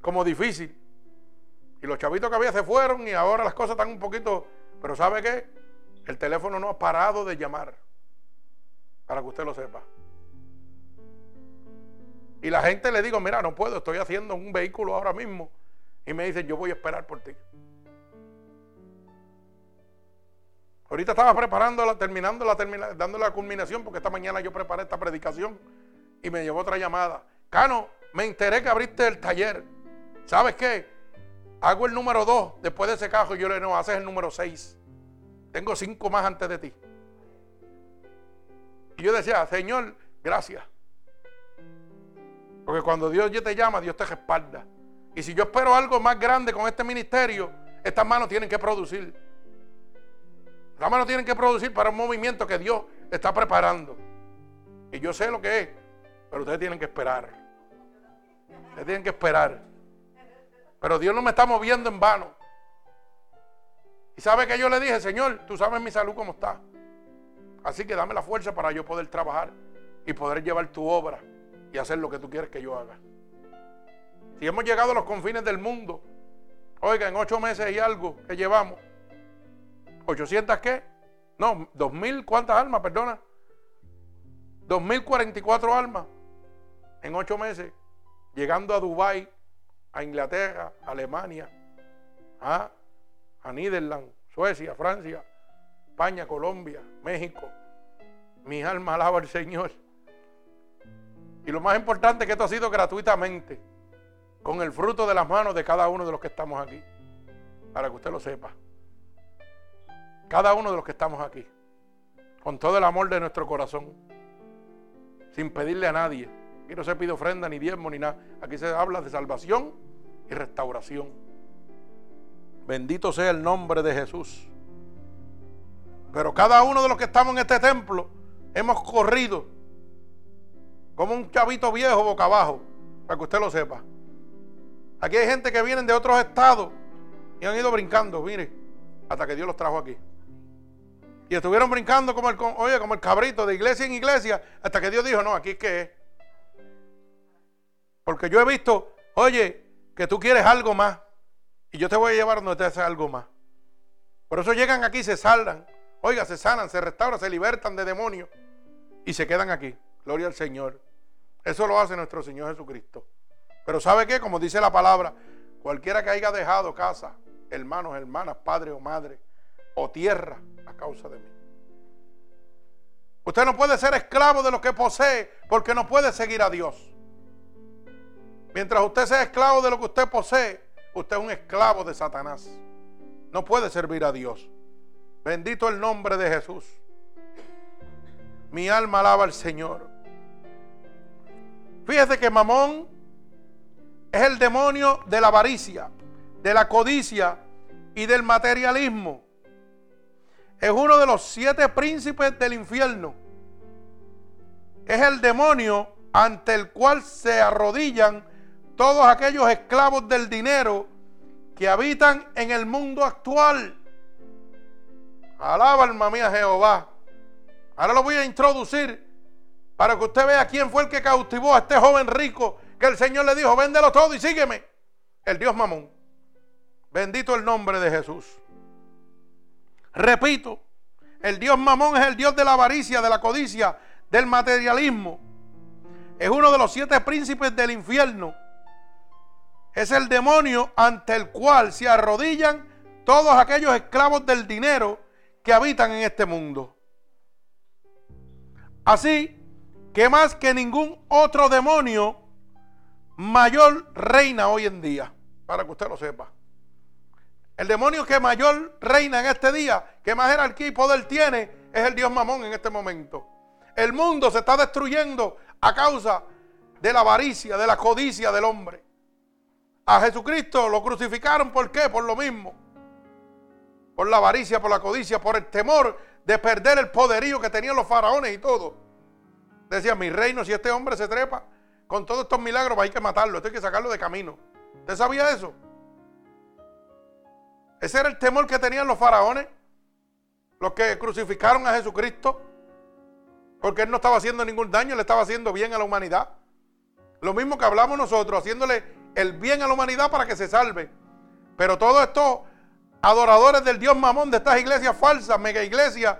como difícil. Y los chavitos que había se fueron y ahora las cosas están un poquito... Pero ¿sabe qué? El teléfono no ha parado de llamar. Para que usted lo sepa. Y la gente le digo, mira, no puedo, estoy haciendo un vehículo ahora mismo. Y me dicen, yo voy a esperar por ti. Ahorita estaba preparando, terminando, la, dando la culminación, porque esta mañana yo preparé esta predicación y me llevó otra llamada. Cano, me enteré que abriste el taller. ¿Sabes qué? Hago el número 2 después de ese cajo y yo le digo, no, haces el número 6. Tengo cinco más antes de ti. Y yo decía, Señor, gracias. Porque cuando Dios te llama, Dios te respalda. Y si yo espero algo más grande con este ministerio, estas manos tienen que producir. Las manos tienen que producir para un movimiento que Dios está preparando. Y yo sé lo que es, pero ustedes tienen que esperar. Ustedes tienen que esperar. Pero Dios no me está moviendo en vano. Y sabe que yo le dije, Señor, tú sabes mi salud cómo está. Así que dame la fuerza para yo poder trabajar y poder llevar tu obra y hacer lo que tú quieres que yo haga. Si hemos llegado a los confines del mundo, oiga, en ocho meses y algo que llevamos, ¿800 qué? No, ¿2.000 cuántas almas, perdona? 2.044 almas en ocho meses, llegando a Dubái, a Inglaterra, Alemania, a, a Niderland, Suecia, Francia, España, Colombia, México. Mi alma alaba al Señor. Y lo más importante es que esto ha sido gratuitamente, con el fruto de las manos de cada uno de los que estamos aquí, para que usted lo sepa. Cada uno de los que estamos aquí. con todo el amor de nuestro corazón, sin pedirle a nadie. Aquí no se pide ofrenda ni diezmo ni nada. Aquí se habla de salvación y restauración. Bendito sea el nombre de Jesús. Pero cada uno de los que estamos en este templo hemos corrido como un chavito viejo boca abajo, para que usted lo sepa. Aquí hay gente que vienen de otros estados y han ido brincando, mire, hasta que Dios los trajo aquí. Y estuvieron brincando como el, oye, como el cabrito de iglesia en iglesia, hasta que Dios dijo, no, aquí es que es. Porque yo he visto, oye, que tú quieres algo más. Y yo te voy a llevar donde te hace algo más. Por eso llegan aquí, se saldan. Oiga, se sanan, se restauran, se libertan de demonios. Y se quedan aquí. Gloria al Señor. Eso lo hace nuestro Señor Jesucristo. Pero ¿sabe qué? Como dice la palabra, cualquiera que haya dejado casa, hermanos, hermanas, padre o madre, o tierra, a causa de mí. Usted no puede ser esclavo de lo que posee porque no puede seguir a Dios. Mientras usted sea esclavo de lo que usted posee, usted es un esclavo de Satanás. No puede servir a Dios. Bendito el nombre de Jesús. Mi alma alaba al Señor. Fíjese que Mamón es el demonio de la avaricia, de la codicia y del materialismo. Es uno de los siete príncipes del infierno. Es el demonio ante el cual se arrodillan todos aquellos esclavos del dinero que habitan en el mundo actual. Alaba alma mía Jehová. Ahora lo voy a introducir para que usted vea quién fue el que cautivó a este joven rico que el Señor le dijo, véndelo todo y sígueme. El Dios Mamón. Bendito el nombre de Jesús. Repito, el Dios Mamón es el Dios de la avaricia, de la codicia, del materialismo. Es uno de los siete príncipes del infierno es el demonio ante el cual se arrodillan todos aquellos esclavos del dinero que habitan en este mundo. Así que más que ningún otro demonio, mayor reina hoy en día, para que usted lo sepa. El demonio que mayor reina en este día, que más jerarquía y poder tiene, es el Dios Mamón en este momento. El mundo se está destruyendo a causa de la avaricia, de la codicia del hombre. A Jesucristo lo crucificaron, ¿por qué? Por lo mismo. Por la avaricia, por la codicia, por el temor de perder el poderío que tenían los faraones y todo. Decían, mi reino, si este hombre se trepa con todos estos milagros, hay que matarlo, esto hay que sacarlo de camino. ¿Usted sabía eso? Ese era el temor que tenían los faraones, los que crucificaron a Jesucristo, porque él no estaba haciendo ningún daño, le estaba haciendo bien a la humanidad. Lo mismo que hablamos nosotros, haciéndole el bien a la humanidad para que se salve. Pero todos estos adoradores del Dios mamón de estas iglesias falsas, mega iglesias,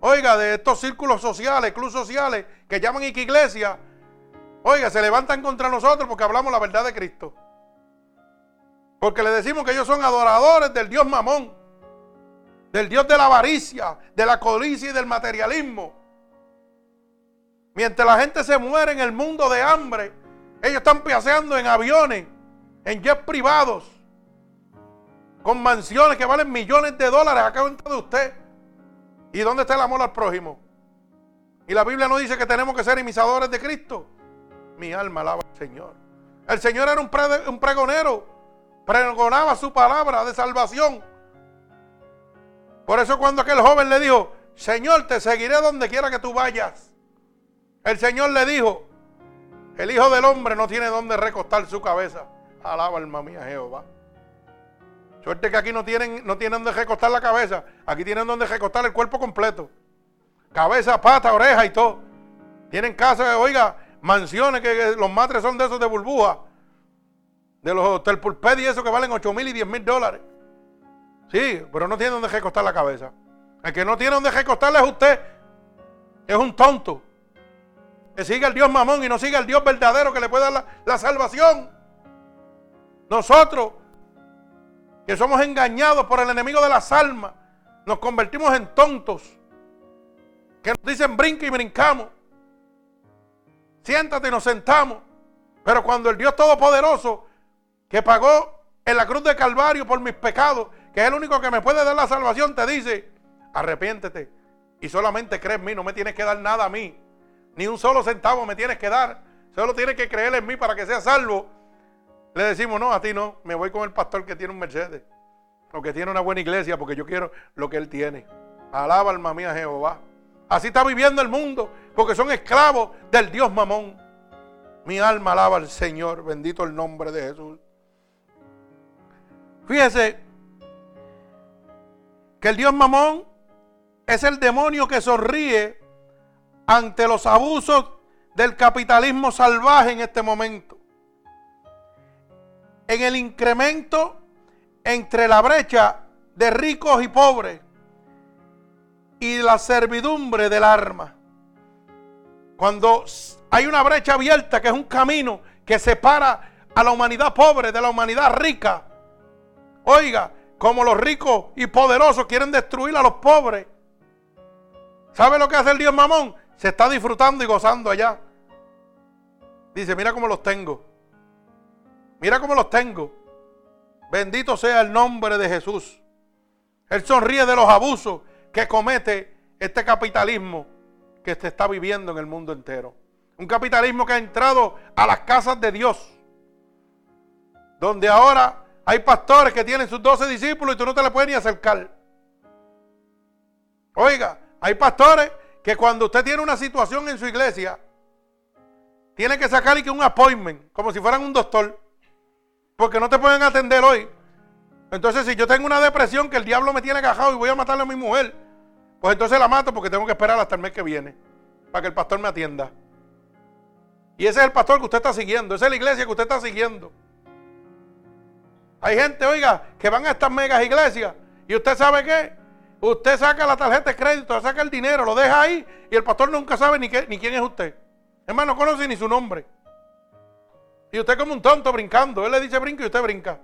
oiga, de estos círculos sociales, clubes sociales, que llaman iglesia, oiga, se levantan contra nosotros porque hablamos la verdad de Cristo. Porque le decimos que ellos son adoradores del Dios mamón, del Dios de la avaricia, de la codicia y del materialismo. Mientras la gente se muere en el mundo de hambre, ellos están paseando en aviones en jets privados, con mansiones que valen millones de dólares a cuenta de usted. ¿Y dónde está el amor al prójimo? Y la Biblia no dice que tenemos que ser imitadores de Cristo. Mi alma alaba al Señor. El Señor era un, un pregonero, pregonaba su palabra de salvación. Por eso cuando aquel joven le dijo, Señor, te seguiré donde quiera que tú vayas. El Señor le dijo, el Hijo del Hombre no tiene donde recostar su cabeza. Alaba alma mía Jehová. Suerte que aquí no tienen, no tienen donde recostar la cabeza. Aquí tienen donde recostar el cuerpo completo. Cabeza, pata, oreja y todo. Tienen casa, oiga, mansiones que, los matres son de esos de burbuja. De los hotel y eso que valen 8 mil y 10 mil dólares. Sí, pero no tiene donde recostar la cabeza. El que no tiene donde recostarle es usted. Es un tonto. Que siga el Dios mamón y no siga el Dios verdadero que le puede dar la salvación. Nosotros, que somos engañados por el enemigo de las almas, nos convertimos en tontos. Que nos dicen brinca y brincamos. Siéntate y nos sentamos. Pero cuando el Dios Todopoderoso, que pagó en la cruz de Calvario por mis pecados, que es el único que me puede dar la salvación, te dice, arrepiéntete y solamente cree en mí, no me tienes que dar nada a mí. Ni un solo centavo me tienes que dar. Solo tienes que creer en mí para que sea salvo. Le decimos, no, a ti no. Me voy con el pastor que tiene un Mercedes. O que tiene una buena iglesia porque yo quiero lo que él tiene. Alaba alma mía Jehová. Así está viviendo el mundo porque son esclavos del Dios mamón. Mi alma alaba al Señor. Bendito el nombre de Jesús. Fíjese que el Dios mamón es el demonio que sonríe ante los abusos del capitalismo salvaje en este momento. En el incremento entre la brecha de ricos y pobres y la servidumbre del arma. Cuando hay una brecha abierta que es un camino que separa a la humanidad pobre de la humanidad rica. Oiga, como los ricos y poderosos quieren destruir a los pobres. ¿Sabe lo que hace el Dios mamón? Se está disfrutando y gozando allá. Dice, mira cómo los tengo. Mira cómo los tengo. Bendito sea el nombre de Jesús. Él sonríe de los abusos que comete este capitalismo que se está viviendo en el mundo entero. Un capitalismo que ha entrado a las casas de Dios. Donde ahora hay pastores que tienen sus doce discípulos y tú no te le puedes ni acercar. Oiga, hay pastores que cuando usted tiene una situación en su iglesia, tiene que sacar un appointment, como si fueran un doctor, porque no te pueden atender hoy. Entonces, si yo tengo una depresión que el diablo me tiene cajado y voy a matarle a mi mujer, pues entonces la mato porque tengo que esperar hasta el mes que viene para que el pastor me atienda. Y ese es el pastor que usted está siguiendo, esa es la iglesia que usted está siguiendo. Hay gente, oiga, que van a estas megas iglesias y usted sabe qué, usted saca la tarjeta de crédito, saca el dinero, lo deja ahí y el pastor nunca sabe ni, quién es usted. Hermano, no conoce ni su nombre. Y usted como un tonto brincando, él le dice brinca y usted brinca.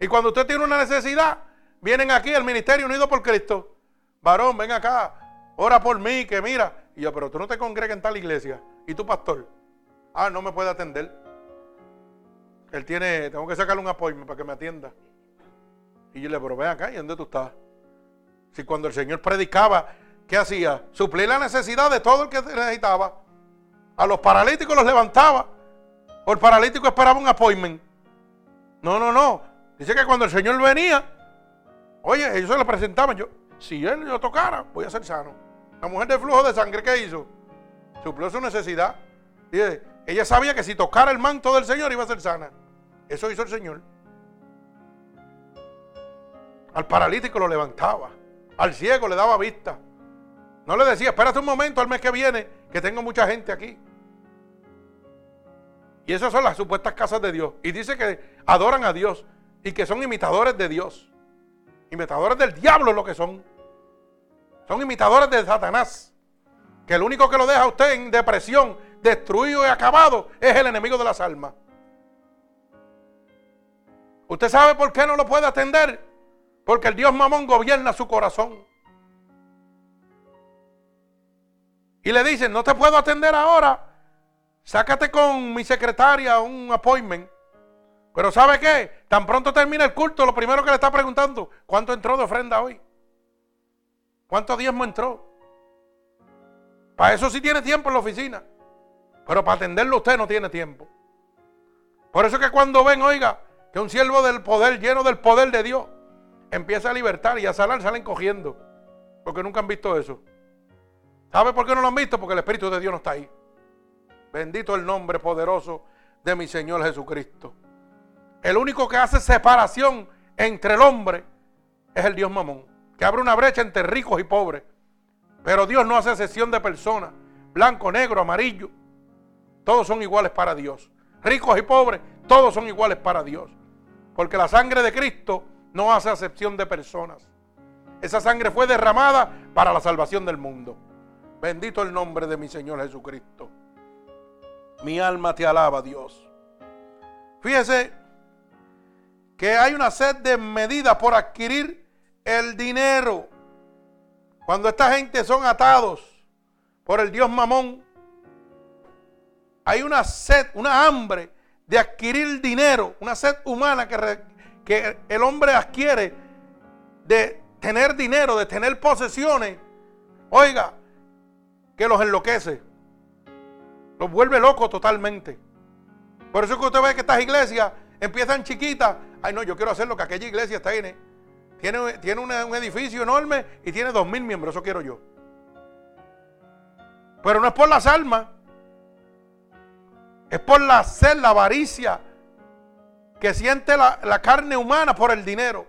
Y cuando usted tiene una necesidad, vienen aquí al Ministerio Unido por Cristo. Varón, ven acá, ora por mí, que mira. Y yo, pero tú no te congregas en tal iglesia. ¿Y tu pastor? Ah, no me puede atender. Él tiene, tengo que sacarle un apoyo para que me atienda. Y yo le, pero ven acá, ¿y dónde tú estás? Si cuando el Señor predicaba, ¿qué hacía? Suplir la necesidad de todo el que necesitaba. A los paralíticos los levantaba. O el paralítico esperaba un appointment. No, no, no. Dice que cuando el Señor venía, oye, ellos se le presentaban. Yo, si él lo tocara, voy a ser sano. La mujer de flujo de sangre, ¿qué hizo? Suplió su necesidad. Dice, ella sabía que si tocara el manto del Señor iba a ser sana. Eso hizo el Señor. Al paralítico lo levantaba. Al ciego le daba vista. No le decía, espérate un momento al mes que viene, que tengo mucha gente aquí. Y esas son las supuestas casas de Dios. Y dice que adoran a Dios y que son imitadores de Dios. Imitadores del diablo es lo que son. Son imitadores de Satanás. Que el único que lo deja a usted en depresión, destruido y acabado, es el enemigo de las almas. ¿Usted sabe por qué no lo puede atender? Porque el Dios mamón gobierna su corazón. Y le dicen, no te puedo atender ahora. Sácate con mi secretaria un appointment. Pero ¿sabe qué? Tan pronto termina el culto, lo primero que le está preguntando, ¿cuánto entró de ofrenda hoy? ¿Cuánto diezmo entró? Para eso sí tiene tiempo en la oficina. Pero para atenderlo usted no tiene tiempo. Por eso que cuando ven, oiga, que un siervo del poder, lleno del poder de Dios, empieza a libertar y a salar, salen cogiendo. Porque nunca han visto eso. ¿Sabe por qué no lo han visto? Porque el Espíritu de Dios no está ahí. Bendito el nombre poderoso de mi Señor Jesucristo. El único que hace separación entre el hombre es el Dios mamón, que abre una brecha entre ricos y pobres. Pero Dios no hace excepción de personas, blanco, negro, amarillo. Todos son iguales para Dios. Ricos y pobres, todos son iguales para Dios. Porque la sangre de Cristo no hace excepción de personas. Esa sangre fue derramada para la salvación del mundo. Bendito el nombre de mi Señor Jesucristo. Mi alma te alaba, Dios. Fíjese que hay una sed de medida por adquirir el dinero. Cuando esta gente son atados por el Dios Mamón, hay una sed, una hambre de adquirir dinero, una sed humana que, el hombre adquiere de tener dinero, de tener posesiones, Oiga, que los enloquece. Los vuelve locos totalmente. Por eso es que usted ve que estas iglesias empiezan chiquitas. Ay, no, yo quiero hacer lo que aquella iglesia tiene. Tiene, tiene un edificio enorme y tiene dos mil miembros. Eso quiero yo. Pero no es por las almas. Es por la sed, la avaricia que siente la, la carne humana por el dinero.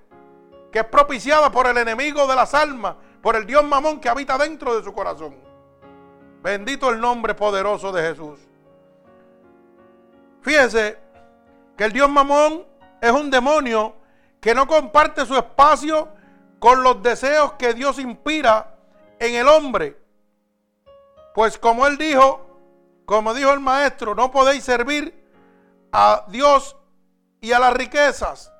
Que es propiciada por el enemigo de las almas. Por el Dios mamón que habita dentro de su corazón. Bendito el nombre poderoso de Jesús. Fíjese que el Dios mamón es un demonio que no comparte su espacio con los deseos que Dios inspira en el hombre. Pues como él dijo, como dijo el maestro, no podéis servir a Dios y a las riquezas.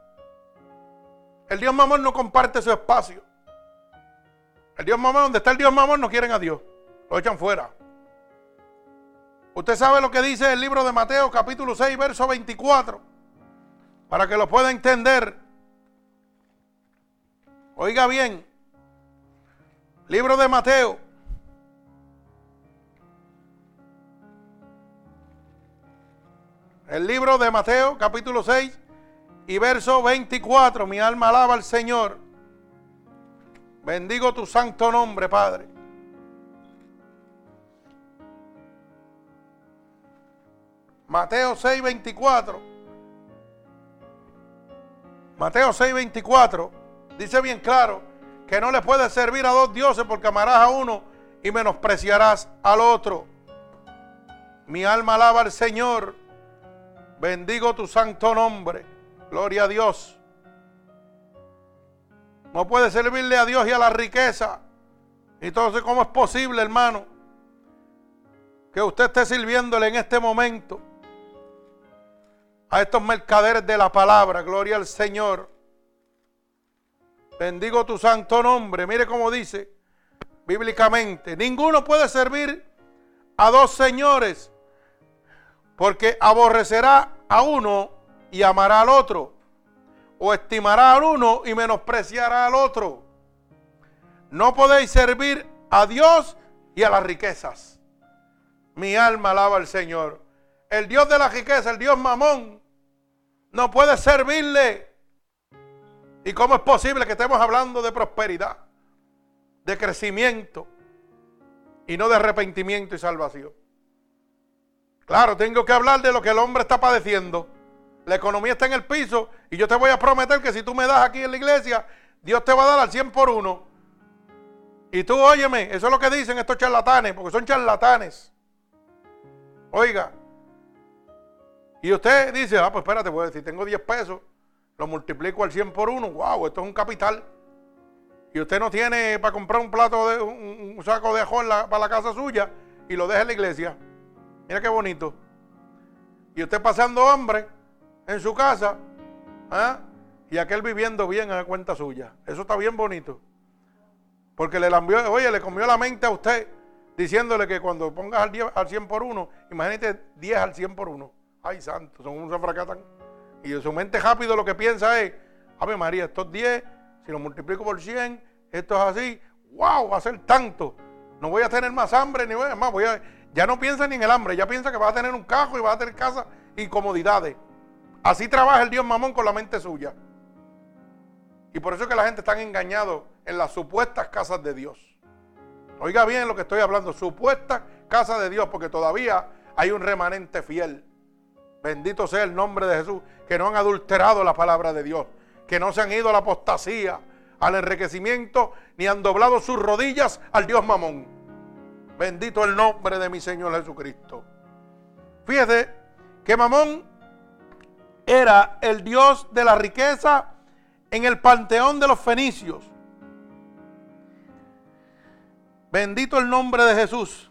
El Dios mamón no comparte su espacio. El Dios mamón, donde está el Dios mamón, no quieren a Dios. Lo echan fuera. Usted sabe lo que dice el libro de Mateo capítulo 6, verso 24. Para que lo pueda entender. Oiga bien. Libro de Mateo. El libro de Mateo capítulo 6 y verso 24. Mi alma alaba al Señor. Bendigo tu santo nombre, Padre. Mateo 6, 24. Mateo 6, 24 dice bien claro que no le puedes servir a dos dioses porque amarás a uno y menospreciarás al otro. Mi alma alaba al Señor. Bendigo tu santo nombre. Gloria a Dios. No puede servirle a Dios y a la riqueza. Entonces, ¿cómo es posible, hermano, que usted esté sirviéndole en este momento a estos mercaderes de la palabra. Gloria al Señor. Bendigo tu santo nombre. Mire cómo dice bíblicamente. Ninguno puede servir a dos señores porque aborrecerá a uno y amará al otro. O estimará al uno y menospreciará al otro. No podéis servir a Dios y a las riquezas. Mi alma alaba al Señor. El Dios de la riqueza, el Dios mamón, no puede servirle. ¿Y cómo es posible que estemos hablando de prosperidad, de crecimiento y no de arrepentimiento y salvación? Claro, tengo que hablar de lo que el hombre está padeciendo. La economía está en el piso y yo te voy a prometer que si tú me das aquí en la iglesia, Dios te va a dar al 100 por uno. Y tú, óyeme, eso es lo que dicen estos charlatanes, porque son charlatanes. Oiga, y usted dice, ah, pues espérate, pues si tengo 10 pesos, lo multiplico al 100 por 1, wow, esto es un capital. Y usted no tiene para comprar un plato, de un, saco de ajo para la casa suya y lo deja en la iglesia. Mira qué bonito. Y usted pasando hambre en su casa, ¿ah? y aquel viviendo bien a cuenta suya. Eso está bien bonito. Porque le lambió, oye, le comió la mente a usted diciéndole que cuando pongas al, 10, al 100 por 1, imagínate 10 al 100 por 1. Ay, santo, son unos fracatan. Y su mente rápido lo que piensa es, Ave María, estos 10, si lo multiplico por 100, esto es así, wow, va a ser tanto. No voy a tener más hambre, ni voy más, voy a, ya no piensa ni en el hambre, ya piensa que va a tener un cajo y va a tener casa y comodidades. Así trabaja el Dios mamón con la mente suya. Y por eso es que la gente está engañado en las supuestas casas de Dios. Oiga bien lo que estoy hablando, supuestas casas de Dios, porque todavía hay un remanente fiel. Bendito sea el nombre de Jesús, que no han adulterado la palabra de Dios, que no se han ido a la apostasía, al enriquecimiento, ni han doblado sus rodillas al Dios mamón. Bendito el nombre de mi Señor Jesucristo. Fíjese que mamón era el Dios de la riqueza en el panteón de los fenicios. Bendito el nombre de Jesús.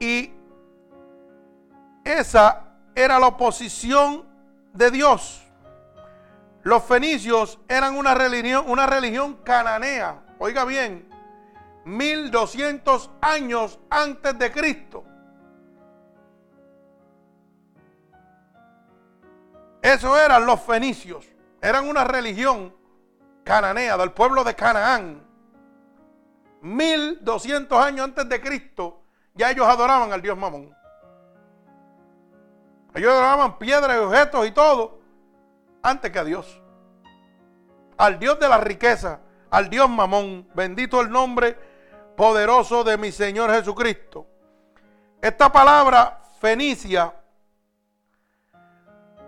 Y esa era la oposición de Dios. Los fenicios eran una religión, una religión cananea. Oiga bien, 1200 años antes de Cristo. Eso eran los fenicios. Eran una religión cananea del pueblo de Canaán. 1200 años antes de Cristo, ya ellos adoraban al Dios Mamón. Ellos adoraban piedras y objetos y todo antes que a Dios. Al Dios de la riqueza, al Dios Mamón. Bendito el nombre poderoso de mi Señor Jesucristo. Esta palabra fenicia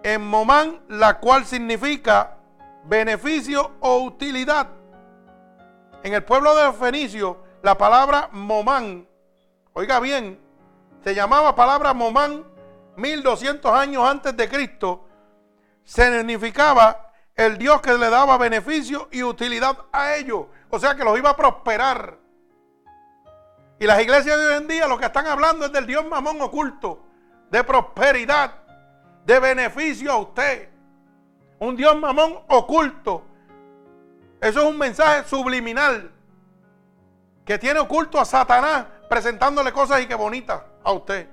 en Momán, la cual significa beneficio o utilidad. En el pueblo de los fenicios, la palabra Momán, oiga bien, se llamaba palabra Momán 1200 años antes de Cristo, significaba el Dios que le daba beneficio y utilidad a ellos. O sea que los iba a prosperar. Y las iglesias de hoy en día lo que están hablando es del Dios mamón oculto, de prosperidad, de beneficio a usted. Un Dios mamón oculto. Eso es un mensaje subliminal que tiene oculto a Satanás presentándole cosas y que bonitas a usted.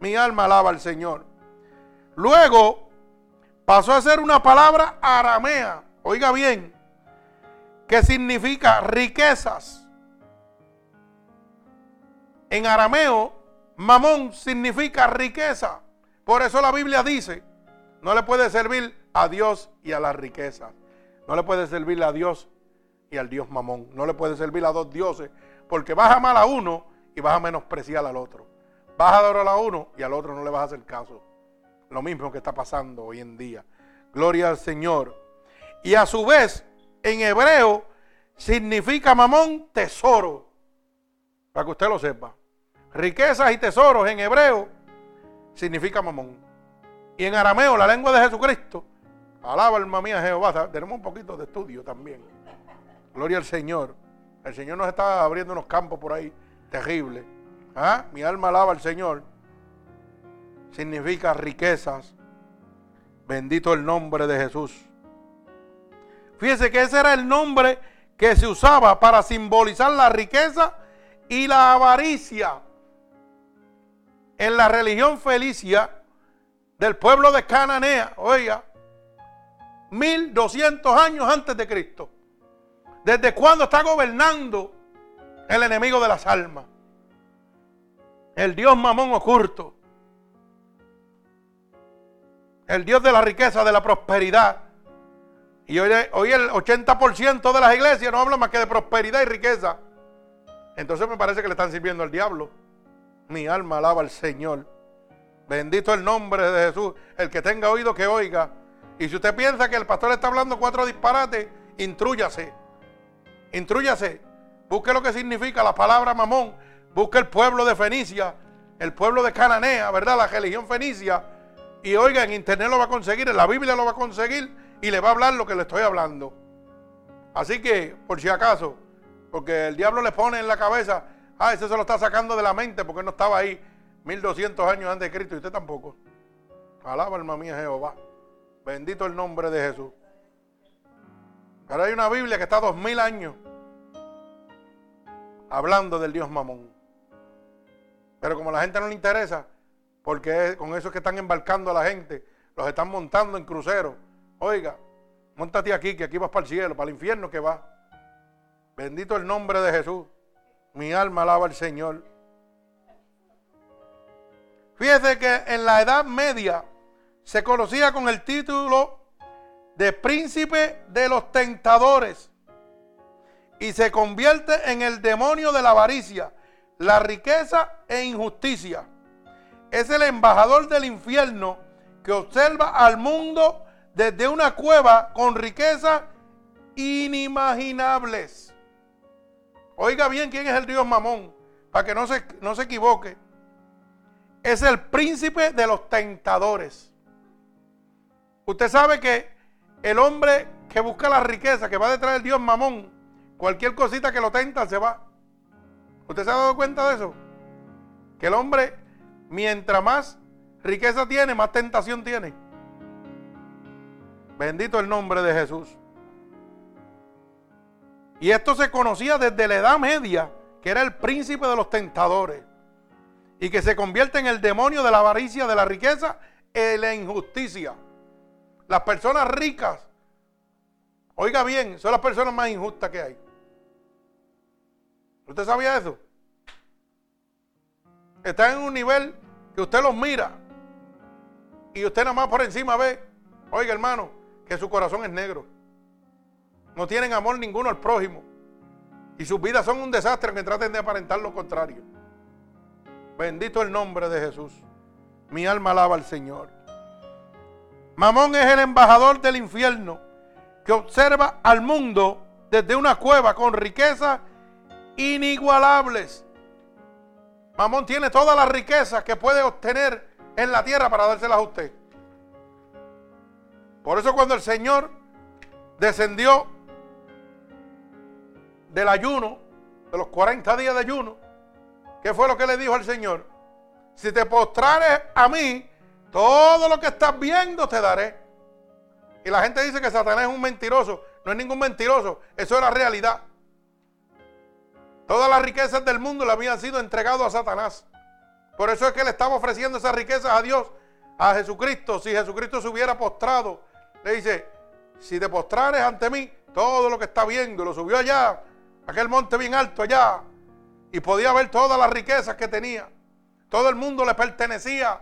Mi alma alaba al Señor. Luego pasó a ser una palabra aramea, oiga bien, que significa riquezas. En arameo, mamón significa riqueza. Por eso la Biblia dice, no le puede servir a Dios y a las riquezas. No le puede servir a Dios y al Dios mamón. No le puede servir a dos dioses porque vas a amar a uno y vas a menospreciar al otro. Vas a adorar a uno y al otro no le vas a hacer caso. Lo mismo que está pasando hoy en día. Gloria al Señor. Y a su vez, en hebreo, significa mamón tesoro. Para que usted lo sepa. Riquezas y tesoros en hebreo significa mamón. Y en arameo, la lengua de Jesucristo, alaba alma mía Jehová. Tenemos un poquito de estudio también. Gloria al Señor. El Señor nos está abriendo unos campos por ahí terribles. ¿Ah? Mi alma alaba al Señor. Significa riquezas. Bendito el nombre de Jesús. Fíjese que ese era el nombre que se usaba para simbolizar la riqueza y la avaricia. En la religión felicia del pueblo de Cananea, oiga, 1200 años antes de Cristo. ¿Desde cuándo está gobernando el enemigo de las almas? El Dios mamón oculto. El Dios de la riqueza, de la prosperidad. Y hoy, hoy el 80% de las iglesias no hablan más que de prosperidad y riqueza. Entonces me parece que le están sirviendo al diablo. Mi alma alaba al Señor. Bendito el nombre de Jesús. El que tenga oído que oiga. Y si usted piensa que el pastor está hablando cuatro disparates, intrúyase. Intrúyase. Busque lo que significa la palabra mamón. Busque el pueblo de Fenicia, el pueblo de Cananea, ¿verdad? La religión fenicia. Y oiga, en internet lo va a conseguir, en la Biblia lo va a conseguir y le va a hablar lo que le estoy hablando. Así que, por si acaso, porque el diablo le pone en la cabeza, ah, ese se lo está sacando de la mente porque no estaba ahí 1200 años antes de Cristo y usted tampoco. Alaba alma mía Jehová. Bendito el nombre de Jesús. Ahora hay una Biblia que está dos mil años hablando del Dios Mamón. Pero como a la gente no le interesa, porque con eso es que están embarcando a la gente, los están montando en cruceros. Oiga, montate aquí, que aquí vas para el cielo, para el infierno que va. Bendito el nombre de Jesús. Mi alma alaba al Señor. Fíjese que en la Edad Media se conocía con el título de príncipe de los tentadores y se convierte en el demonio de la avaricia, la riqueza e injusticia. Es el embajador del infierno que observa al mundo desde una cueva con riquezas inimaginables. Oiga bien quién es el Dios Mamón, para que no se, no se equivoque. Es el príncipe de los tentadores. Usted sabe que el hombre que busca la riqueza, que va detrás del Dios mamón, cualquier cosita que lo tenta se va. ¿Usted se ha dado cuenta de eso? Que el hombre, mientras más riqueza tiene, más tentación tiene. Bendito el nombre de Jesús. Y esto se conocía desde la Edad Media, que era el príncipe de los tentadores. Y que se convierte en el demonio de la avaricia, de la riqueza y la injusticia. Las personas ricas, oiga bien, son las personas más injustas que hay. ¿Usted sabía eso? Están en un nivel que usted los mira y usted nada más por encima ve, oiga hermano, que su corazón es negro. No tienen amor ninguno al prójimo. Y sus vidas son un desastre que traten de aparentar lo contrario. Bendito el nombre de Jesús. Mi alma alaba al Señor. Mamón es el embajador del infierno que observa al mundo desde una cueva con riquezas inigualables. Mamón tiene todas las riquezas que puede obtener en la tierra para dárselas a usted. Por eso cuando el Señor descendió del ayuno, de los 40 días de ayuno, ¿qué fue lo que le dijo al Señor? Si te postrares a mí, todo lo que estás viendo te daré. Y la gente dice que Satanás es un mentiroso. No es ningún mentiroso, eso es la realidad. Todas las riquezas del mundo le habían sido entregadas a Satanás. Por eso es que le estaba ofreciendo esas riquezas a Dios, a Jesucristo. Si Jesucristo se hubiera postrado, le dice, si te postrares ante mí, todo lo que está viendo, lo subió allá, aquel monte bien alto allá, y podía ver todas las riquezas que tenía. Todo el mundo le pertenecía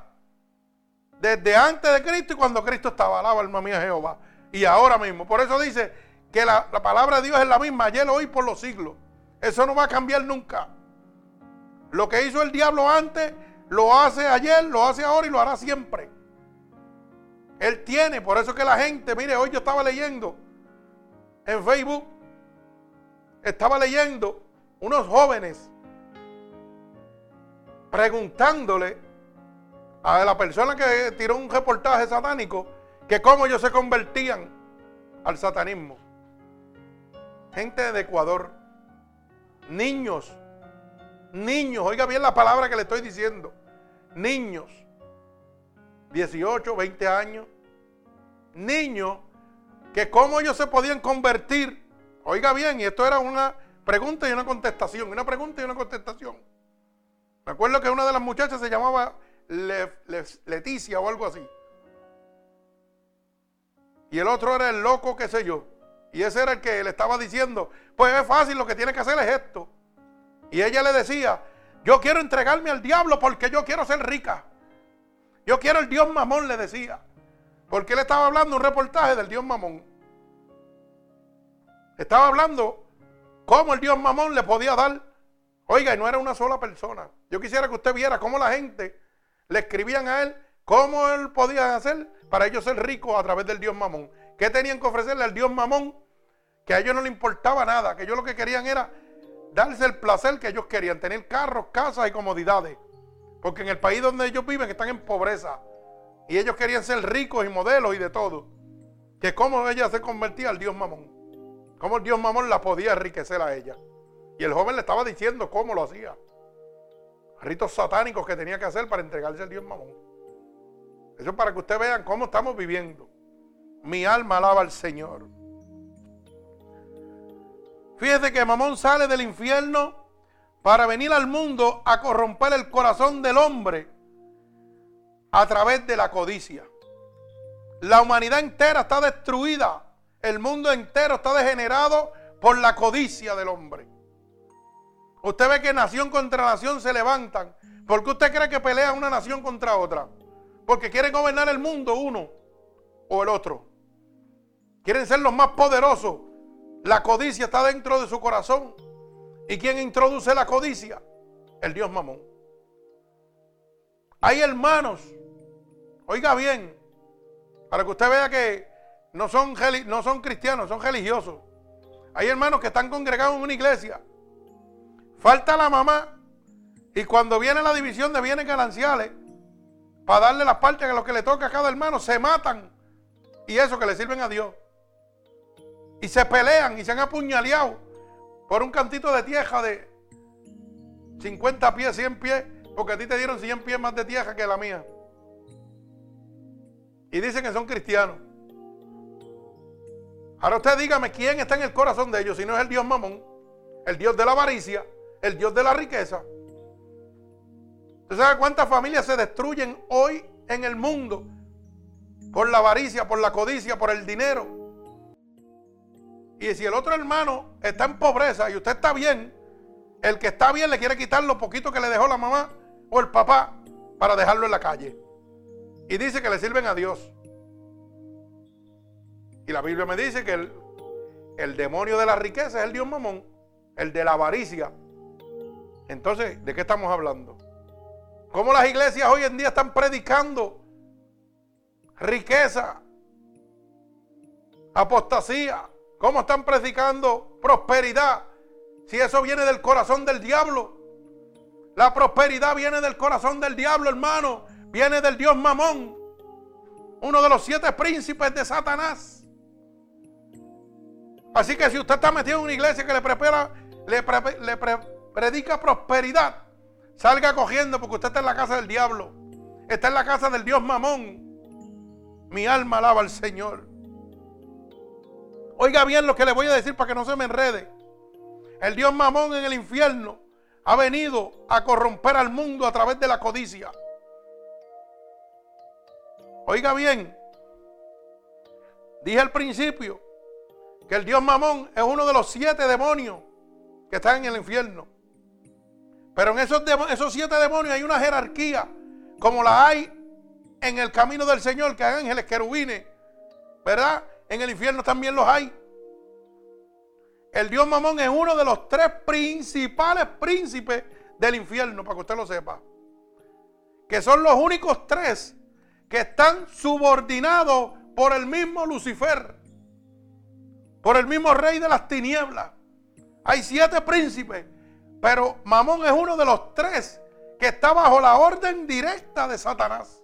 desde antes de Cristo y cuando Cristo estaba. Alaba alma mía Jehová. Y ahora mismo. Por eso dice que la, la palabra de Dios es la misma, ayer, hoy, por los siglos. Eso no va a cambiar nunca. Lo que hizo el diablo antes, lo hace ayer, lo hace ahora y lo hará siempre. Él tiene, por eso que la gente, mire, hoy yo estaba leyendo en Facebook, estaba leyendo unos jóvenes preguntándole a la persona que tiró un reportaje satánico que cómo ellos se convertían al satanismo. Gente de Ecuador, niños, niños, oiga bien la palabra que le estoy diciendo, niños, 18, 20 años, niños, que cómo ellos se podían convertir, oiga bien, y esto era una pregunta y una contestación, una pregunta y una contestación. Me acuerdo que una de las muchachas se llamaba Leticia o algo así. Y el otro era el loco, qué sé yo. Y ese era el que le estaba diciendo, pues es fácil, lo que tiene que hacer es esto. Y ella le decía, yo quiero entregarme al diablo porque yo quiero ser rica. Yo quiero el Dios mamón, le decía. Porque él estaba hablando un reportaje del Dios mamón. Estaba hablando cómo el Dios mamón le podía dar. Oiga, y no era una sola persona. Yo quisiera que usted viera cómo la gente le escribían a él cómo él podía hacer para ellos ser ricos a través del Dios mamón. ¿Qué tenían que ofrecerle al Dios mamón? Que a ellos no le importaba nada, que ellos lo que querían era darse el placer que ellos querían, tener carros, casas y comodidades. Porque en el país donde ellos viven están en pobreza. Y ellos querían ser ricos y modelos y de todo. Que cómo ella se convertía al Dios mamón. Cómo Dios mamón la podía enriquecer a ella. Y el joven le estaba diciendo cómo lo hacía ritos satánicos que tenía que hacer para entregarse al Dios Mamón. Eso es para que ustedes vean cómo estamos viviendo. Mi alma alaba al Señor. Fíjese que Mamón sale del infierno para venir al mundo a corromper el corazón del hombre a través de la codicia. La humanidad entera está destruida. El mundo entero está degenerado por la codicia del hombre. Usted ve que nación contra nación se levantan. ¿Por qué usted cree que pelea una nación contra otra? Porque quieren gobernar el mundo uno o el otro. Quieren ser los más poderosos. La codicia está dentro de su corazón. ¿Y quién introduce la codicia? El Dios Mamón. Hay hermanos, oiga bien, para que usted vea que no son, no son cristianos, son religiosos. Hay hermanos que están congregados en una iglesia Falta la mamá. Y cuando viene la división de bienes gananciales, para darle las partes a lo que le toca a cada hermano, se matan. Y eso que le sirven a Dios. Y se pelean y se han apuñaleado por un cantito de tierra de 50 pies, 100 pies, porque a ti te dieron 100 pies más de tierra que la mía. Y dicen que son cristianos. Ahora usted dígame quién está en el corazón de ellos, si no es el Dios Mamón, el Dios de la avaricia, el Dios de la riqueza. ¿Usted sabe cuántas familias se destruyen hoy en el mundo por la avaricia, por la codicia, por el dinero? Y si el otro hermano está en pobreza y usted está bien, El que está bien le quiere quitar lo poquito que le dejó la mamá o el papá para dejarlo en la calle. Y dice que le sirven a Dios. Y la Biblia me dice que el, demonio de la riqueza es el Dios mamón, el de la avaricia. Entonces, ¿de qué estamos hablando? ¿Cómo las iglesias hoy en día están predicando riqueza, apostasía? ¿Cómo están predicando prosperidad? Si eso viene del corazón del diablo. La prosperidad viene del corazón del diablo, hermano. Viene del Dios Mamón. Uno de los siete príncipes de Satanás. Así que si usted está metido en una iglesia que le, prepara, le, le predica prosperidad, salga cogiendo porque usted está en la casa del diablo. Está en la casa del Dios Mamón. Mi alma alaba al Señor. Oiga bien lo que le voy a decir para que no se me enrede. El Dios mamón en el infierno ha venido a corromper al mundo a través de la codicia. Oiga bien, dije al principio que el Dios mamón es uno de los siete demonios que están en el infierno. Pero en esos, esos siete demonios hay una jerarquía, como la hay en el camino del Señor, que hay ángeles querubines, ¿verdad? En el infierno también los hay. El dios Mamón es uno de los tres principales príncipes del infierno, para que usted lo sepa. Que son los únicos tres que están subordinados por el mismo Lucifer, por el mismo rey de las tinieblas. Hay siete príncipes, pero Mamón es uno de los tres que está bajo la orden directa de Satanás.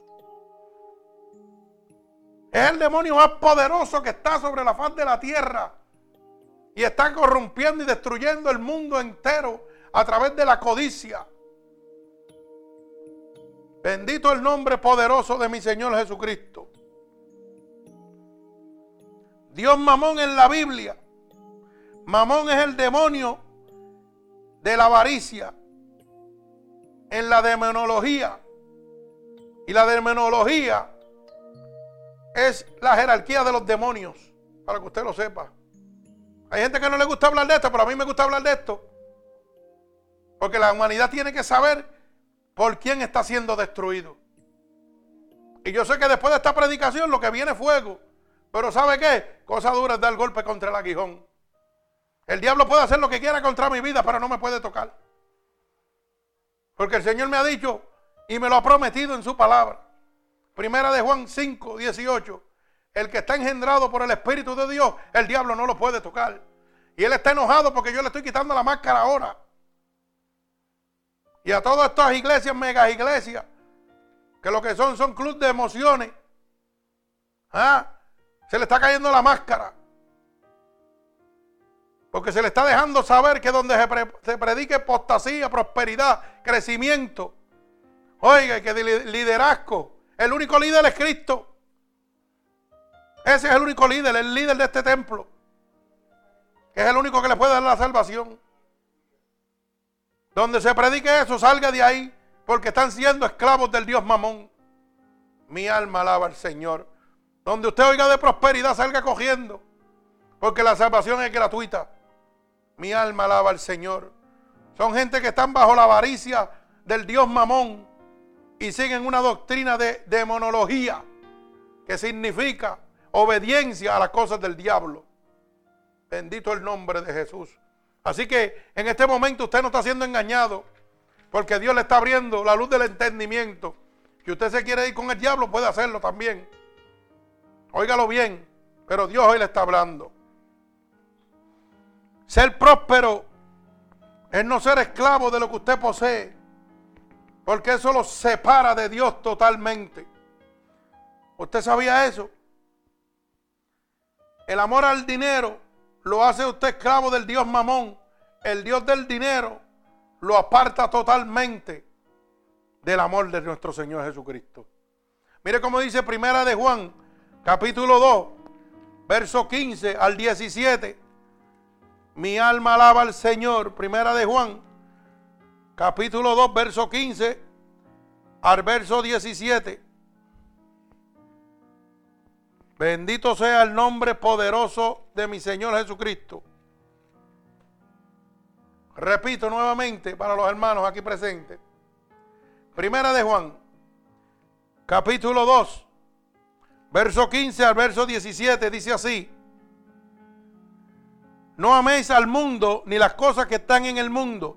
Es el demonio más poderoso que está sobre la faz de la tierra. Y está corrompiendo y destruyendo el mundo entero a través de la codicia. Bendito el nombre poderoso de mi Señor Jesucristo. Dios Mamón en la Biblia. Mamón es el demonio de la avaricia. En la demonología. Y la demonología es la jerarquía de los demonios. Para que usted lo sepa. Hay gente que no le gusta hablar de esto, pero a mí me gusta hablar de esto. Porque la humanidad tiene que saber por quién está siendo destruido. Y yo sé que después de esta predicación lo que viene es fuego. Pero ¿sabe qué? Cosa dura es dar golpe contra el aguijón. El diablo puede hacer lo que quiera contra mi vida, pero no me puede tocar. Porque el Señor me ha dicho y me lo ha prometido en su palabra. Primera de Juan 5, 18. El que está engendrado por el Espíritu de Dios, el diablo no lo puede tocar. Y él está enojado porque yo le estoy quitando la máscara ahora. Y a todas estas iglesias, mega iglesias, que lo que son son clubes de emociones, ¿ah? Se le está cayendo la máscara. Porque se le está dejando saber que donde se, predique apostasía, prosperidad, crecimiento, oiga, que liderazgo, el único líder es Cristo. Ese es el único líder, el líder de este templo. Que es el único que le puede dar la salvación. Donde se predique eso, salga de ahí. Porque están siendo esclavos del Dios Mamón. Mi alma alaba al Señor. Donde usted oiga de prosperidad, salga cogiendo. Porque la salvación es gratuita. Mi alma alaba al Señor. Son gente que están bajo la avaricia del Dios Mamón. Y siguen una doctrina de demonología. Que significa obediencia a las cosas del diablo. Bendito el nombre de Jesús. Así que en este momento usted no está siendo engañado, porque Dios le está abriendo la luz del entendimiento. Que usted se quiere ir con el diablo, puede hacerlo también. Óigalo bien, pero Dios hoy le está hablando. Ser próspero es no ser esclavo de lo que usted posee, porque eso lo separa de Dios totalmente. ¿Usted sabía eso? El amor al dinero lo hace usted esclavo del Dios Mamón. El Dios del dinero lo aparta totalmente del amor de nuestro Señor Jesucristo. Mire cómo dice Primera de Juan, capítulo 2, verso 15 al 17. Mi alma alaba al Señor. Primera de Juan, capítulo 2, verso 15 al verso 17. Bendito sea el nombre poderoso de mi Señor Jesucristo. Repito nuevamente para los hermanos aquí presentes. Primera de Juan, capítulo 2, verso 15 al verso 17, dice así. No améis al mundo ni las cosas que están en el mundo.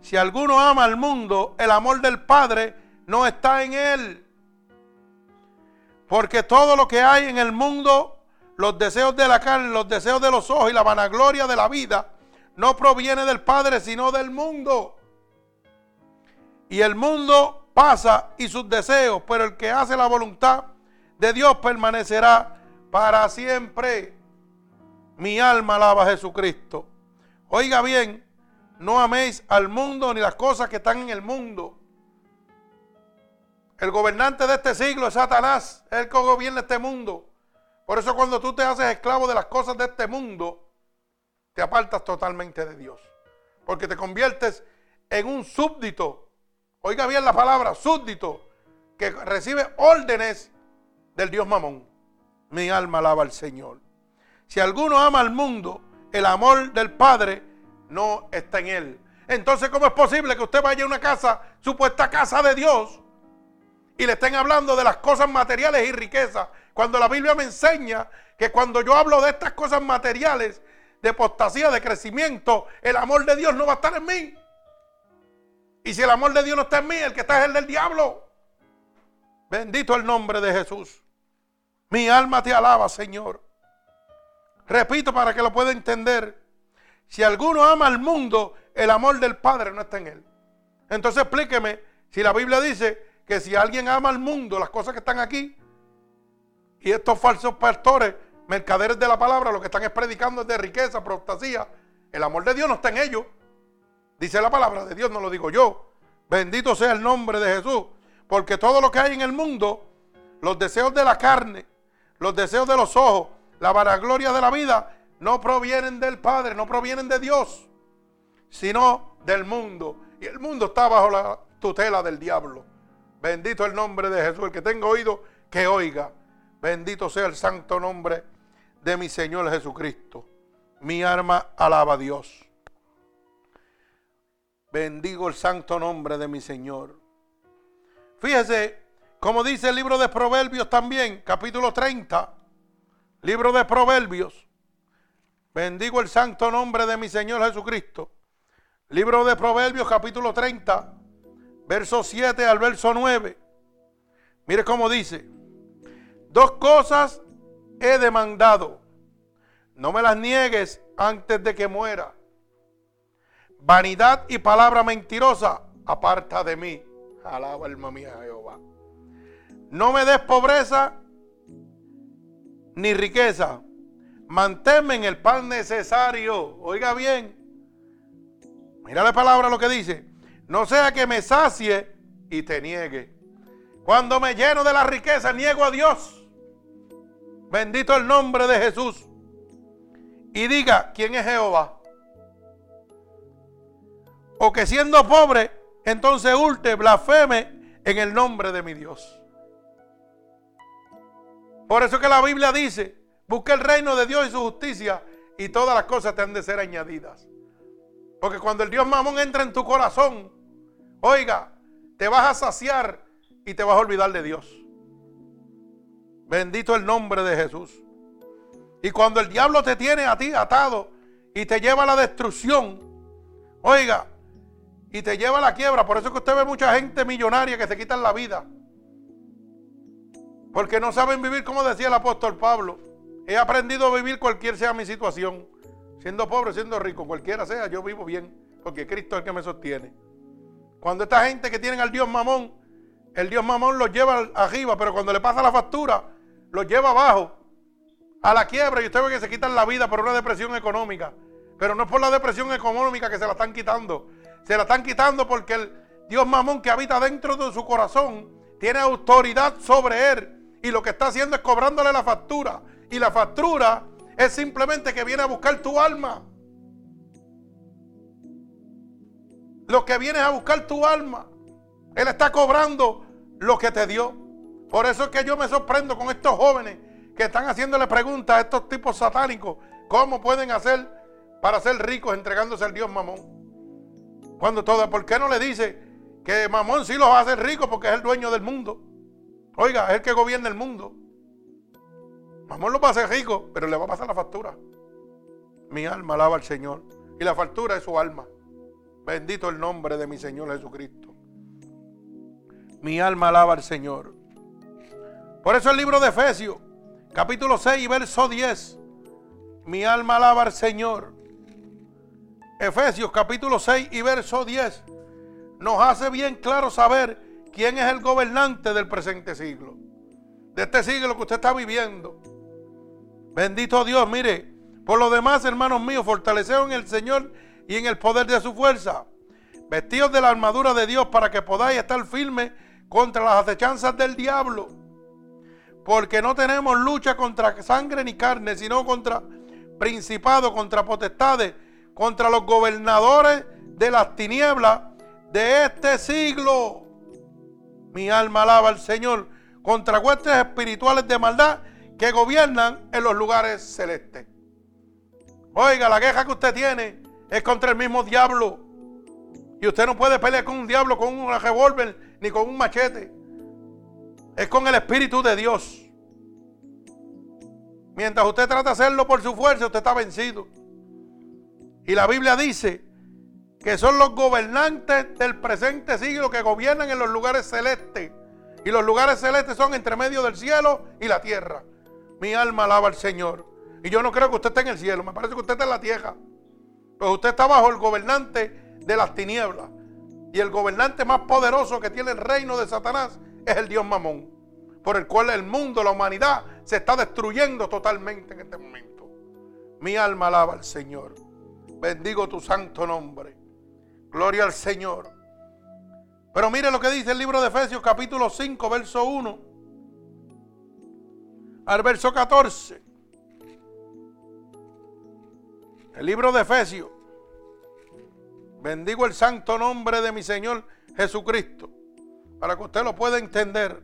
Si alguno ama al mundo, el amor del Padre no está en él. Porque todo lo que hay en el mundo, los deseos de la carne, los deseos de los ojos y la vanagloria de la vida, no proviene del Padre, sino del mundo. Y el mundo pasa y sus deseos, pero el que hace la voluntad de Dios permanecerá para siempre. Mi alma alaba a Jesucristo. Oiga bien, no améis al mundo ni las cosas que están en el mundo. El gobernante de este siglo es Satanás, es el que gobierna este mundo. Por eso cuando tú te haces esclavo de las cosas de este mundo, te apartas totalmente de Dios. Porque te conviertes en un súbdito. Oiga bien la palabra, súbdito, que recibe órdenes del Dios Mamón. Mi alma alaba al Señor. Si alguno ama al mundo, el amor del Padre no está en él. Entonces, ¿cómo es posible que usted vaya a una casa, supuesta casa de Dios, y le estén hablando de las cosas materiales y riquezas? Cuando la Biblia me enseña que cuando yo hablo de estas cosas materiales, de apostasía, de crecimiento, el amor de Dios no va a estar en mí. Y si el amor de Dios no está en mí, el que está es el del diablo. Bendito el nombre de Jesús. Mi alma te alaba, Señor. Repito para que lo pueda entender. Si alguno ama al mundo, el amor del Padre no está en él. Entonces explíqueme si la Biblia dice que si alguien ama al mundo, las cosas que están aquí, y estos falsos pastores, mercaderes de la palabra, lo que están es predicando es de riqueza, apostasía, el amor de Dios no está en ellos. Dice la palabra de Dios, no lo digo yo. Bendito sea el nombre de Jesús. Porque todo lo que hay en el mundo, los deseos de la carne, los deseos de los ojos, la vanagloria de la vida no provienen del Padre, no provienen de Dios, sino del mundo. Y el mundo está bajo la tutela del diablo. Bendito el nombre de Jesús. El que tenga oído, que oiga. Bendito sea el santo nombre de mi Señor Jesucristo. Mi alma alaba a Dios. Bendigo el santo nombre de mi Señor. Fíjese, como dice el libro de Proverbios también, capítulo 30, Libro de Proverbios. Bendigo el santo nombre de mi Señor Jesucristo. Libro de Proverbios capítulo 30, verso 7 al verso 9. Mire cómo dice. Dos cosas he demandado. No me las niegues antes de que muera. Vanidad y palabra mentirosa, aparta de mí. Alaba alma mía Jehová. No me des pobreza ni riqueza. Manténme en el pan necesario. Oiga bien. Mira la palabra lo que dice. No sea que me sacie y te niegue. Cuando me lleno de la riqueza, niego a Dios. Bendito el nombre de Jesús. Y diga, ¿quién es Jehová? O que siendo pobre, entonces ulte, blasfeme en el nombre de mi Dios. Por eso que la Biblia dice, busca el reino de Dios y su justicia y todas las cosas te han de ser añadidas. Porque cuando el Dios mamón entra en tu corazón, oiga, te vas a saciar y te vas a olvidar de Dios. Bendito el nombre de Jesús. Y cuando el diablo te tiene a ti atado y te lleva a la destrucción, oiga, y te lleva a la quiebra, por eso que usted ve mucha gente millonaria que se quitan la vida. Porque no saben vivir como decía el apóstol Pablo. He aprendido a vivir cualquier sea mi situación. Siendo pobre, siendo rico, cualquiera sea, yo vivo bien. Porque Cristo es el que me sostiene. Cuando esta gente que tienen al Dios mamón, el Dios mamón los lleva arriba, pero cuando le pasa la factura, los lleva abajo, a la quiebra. Y usted ve que se quitan la vida por una depresión económica. Pero no es por la depresión económica que se la están quitando. Se la están quitando porque el Dios mamón que habita dentro de su corazón tiene autoridad sobre él y lo que está haciendo es cobrándole la factura. Y la factura es simplemente que viene a buscar tu alma. Lo que viene a buscar tu alma. Él está cobrando lo que te dio. Por eso es que yo me sorprendo con estos jóvenes que están haciéndole preguntas a estos tipos satánicos. ¿Cómo pueden hacer para ser ricos entregándose al Dios mamón? Cuando todo, ¿por qué no le dice que Mamón sí los hace ricos porque es el dueño del mundo? Oiga, es el que gobierna el mundo. Mamón los va a hacer ricos, pero le va a pasar la factura. Mi alma alaba al Señor. Y la factura es su alma. Bendito el nombre de mi Señor Jesucristo. Mi alma alaba al Señor. Por eso el libro de Efesios, capítulo 6, verso 10. Mi alma alaba al Señor. Efesios capítulo 6 y verso 10 nos hace bien claro saber quién es el gobernante del presente siglo. De este siglo que usted está viviendo. Bendito Dios, mire. Por lo demás, hermanos míos, fortaleceos en el Señor y en el poder de su fuerza. Vestidos de la armadura de Dios para que podáis estar firmes contra las acechanzas del diablo. Porque no tenemos lucha contra sangre ni carne, sino contra principados, contra potestades contra los gobernadores de las tinieblas de este siglo. Mi alma alaba al Señor contra huestes espirituales de maldad que gobiernan en los lugares celestes. Oiga, la queja que usted tiene es contra el mismo diablo. Y usted no puede pelear con un diablo con un revólver ni con un machete. Es con el Espíritu de Dios. Mientras usted trata de hacerlo por su fuerza, usted está vencido. Y la Biblia dice que son los gobernantes del presente siglo que gobiernan en los lugares celestes. Y los lugares celestes son entre medio del cielo y la tierra. Mi alma alaba al Señor. Y yo no creo que usted esté en el cielo, me parece que usted está en la tierra. Pues usted está bajo el gobernante de las tinieblas. Y el gobernante más poderoso que tiene el reino de Satanás es el Dios Mamón. Por el cual el mundo, la humanidad, se está destruyendo totalmente en este momento. Mi alma alaba al Señor. Bendigo tu santo nombre. Gloria al Señor. Pero mire lo que dice el libro de Efesios capítulo 5, verso 1 al verso 14. El libro de Efesios. Bendigo el santo nombre de mi Señor Jesucristo. Para que usted lo pueda entender.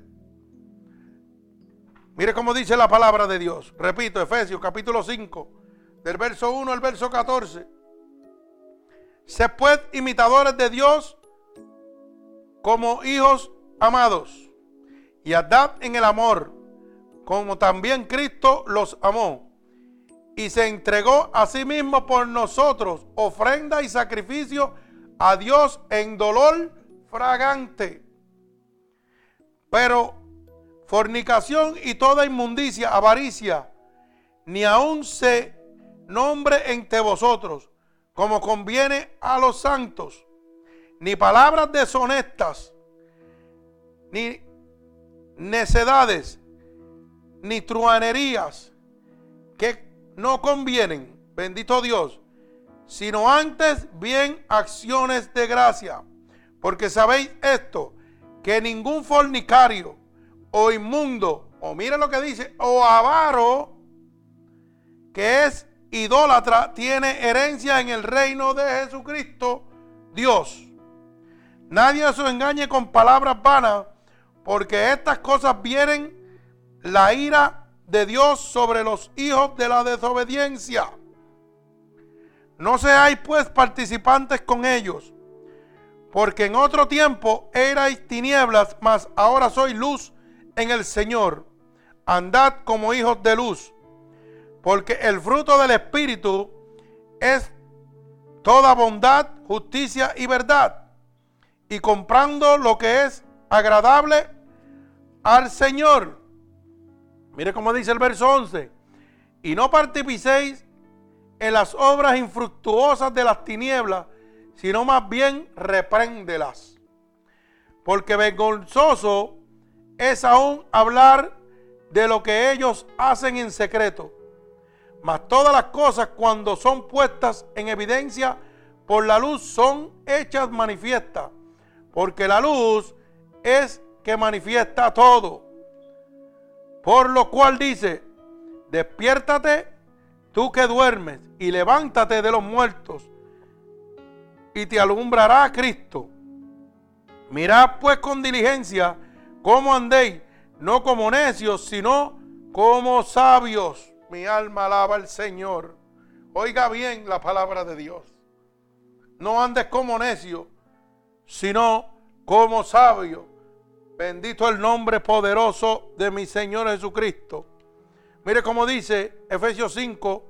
Mire cómo dice la palabra de Dios. Repito, Efesios capítulo 5, del verso 1 al verso 14. Sed pues imitadores de Dios como hijos amados y andad en el amor, como también Cristo los amó y se entregó a sí mismo por nosotros, ofrenda y sacrificio a Dios en dolor fragante. Pero fornicación y toda inmundicia, avaricia, ni aun se nombre entre vosotros como conviene a los santos, ni palabras deshonestas, ni necedades, ni truanerías que no convienen, bendito Dios, sino antes bien acciones de gracia. Porque sabéis esto, que ningún fornicario o inmundo, o mire lo que dice, o avaro, que es idólatra tiene herencia en el reino de Jesucristo, Dios. Nadie se engañe con palabras vanas, porque estas cosas vienen la ira de Dios sobre los hijos de la desobediencia. No seáis pues participantes con ellos, porque en otro tiempo erais tinieblas, mas ahora sois luz en el Señor. Andad como hijos de luz porque el fruto del Espíritu es toda bondad, justicia y verdad. Y comprando lo que es agradable al Señor. Mire cómo dice el verso 11. Y no participéis en las obras infructuosas de las tinieblas, sino más bien repréndelas. Porque vergonzoso es aún hablar de lo que ellos hacen en secreto. Mas todas las cosas cuando son puestas en evidencia por la luz son hechas manifiestas. Porque la luz es que manifiesta todo. Por lo cual dice, despiértate tú que duermes y levántate de los muertos y te alumbrará Cristo. Mirad pues con diligencia cómo andéis, no como necios, sino como sabios mi alma alaba al Señor. Oiga bien la palabra de Dios. No andes como necio, sino como sabio. Bendito el nombre poderoso de mi Señor Jesucristo. Mire cómo dice Efesios 5,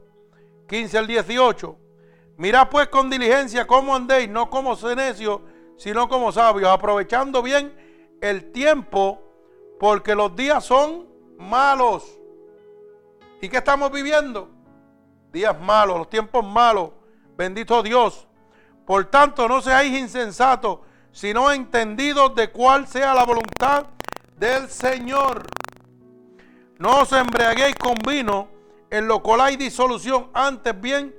15 al 18. Mirad pues con diligencia cómo andéis, no como necios, sino como sabios, aprovechando bien el tiempo, porque los días son malos. ¿Y qué estamos viviendo? Días malos, los tiempos malos. Bendito Dios. Por tanto, no seáis insensatos, sino entendidos de cuál sea la voluntad del Señor. No os embriaguéis con vino, en lo cual hay disolución. Antes bien,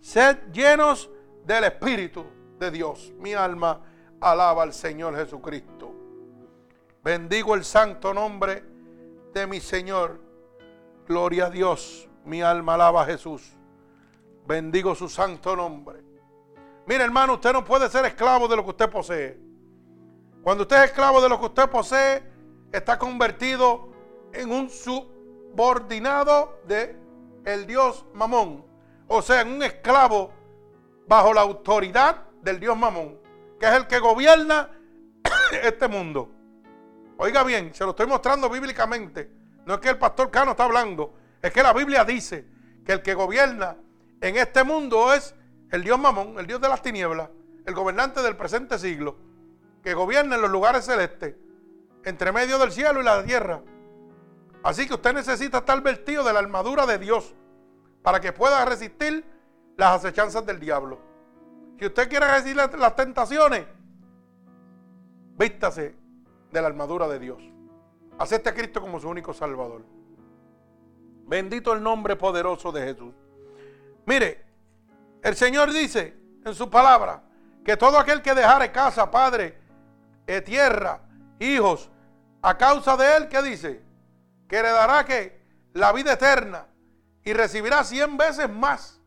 sed llenos del Espíritu de Dios. Mi alma alaba al Señor Jesucristo. Bendigo el santo nombre de mi Señor. Gloria a Dios. Mi alma alaba a Jesús. Bendigo su santo nombre. Mire, hermano, usted no puede ser esclavo de lo que usted posee. Cuando usted es esclavo de lo que usted posee, está convertido en un subordinado de el Dios Mamón. O sea, en un esclavo bajo la autoridad del Dios Mamón, que es el que gobierna este mundo. Oiga bien, se lo estoy mostrando bíblicamente. No es que el pastor Cano está hablando, es que la Biblia dice que el que gobierna en este mundo es el Dios Mamón, el Dios de las tinieblas, el gobernante del presente siglo, que gobierna en los lugares celestes, entre medio del cielo y la tierra. Así que usted necesita estar vestido de la armadura de Dios para que pueda resistir las acechanzas del diablo. Si usted quiere resistir las tentaciones, vístase de la armadura de Dios. Acepte a Cristo como su único Salvador. Bendito el nombre poderoso de Jesús. Mire, el Señor dice en su palabra que todo aquel que dejare casa, padre, eh, tierra, hijos, a causa de él, ¿qué dice? Que heredará que la vida eterna y recibirá cien veces más.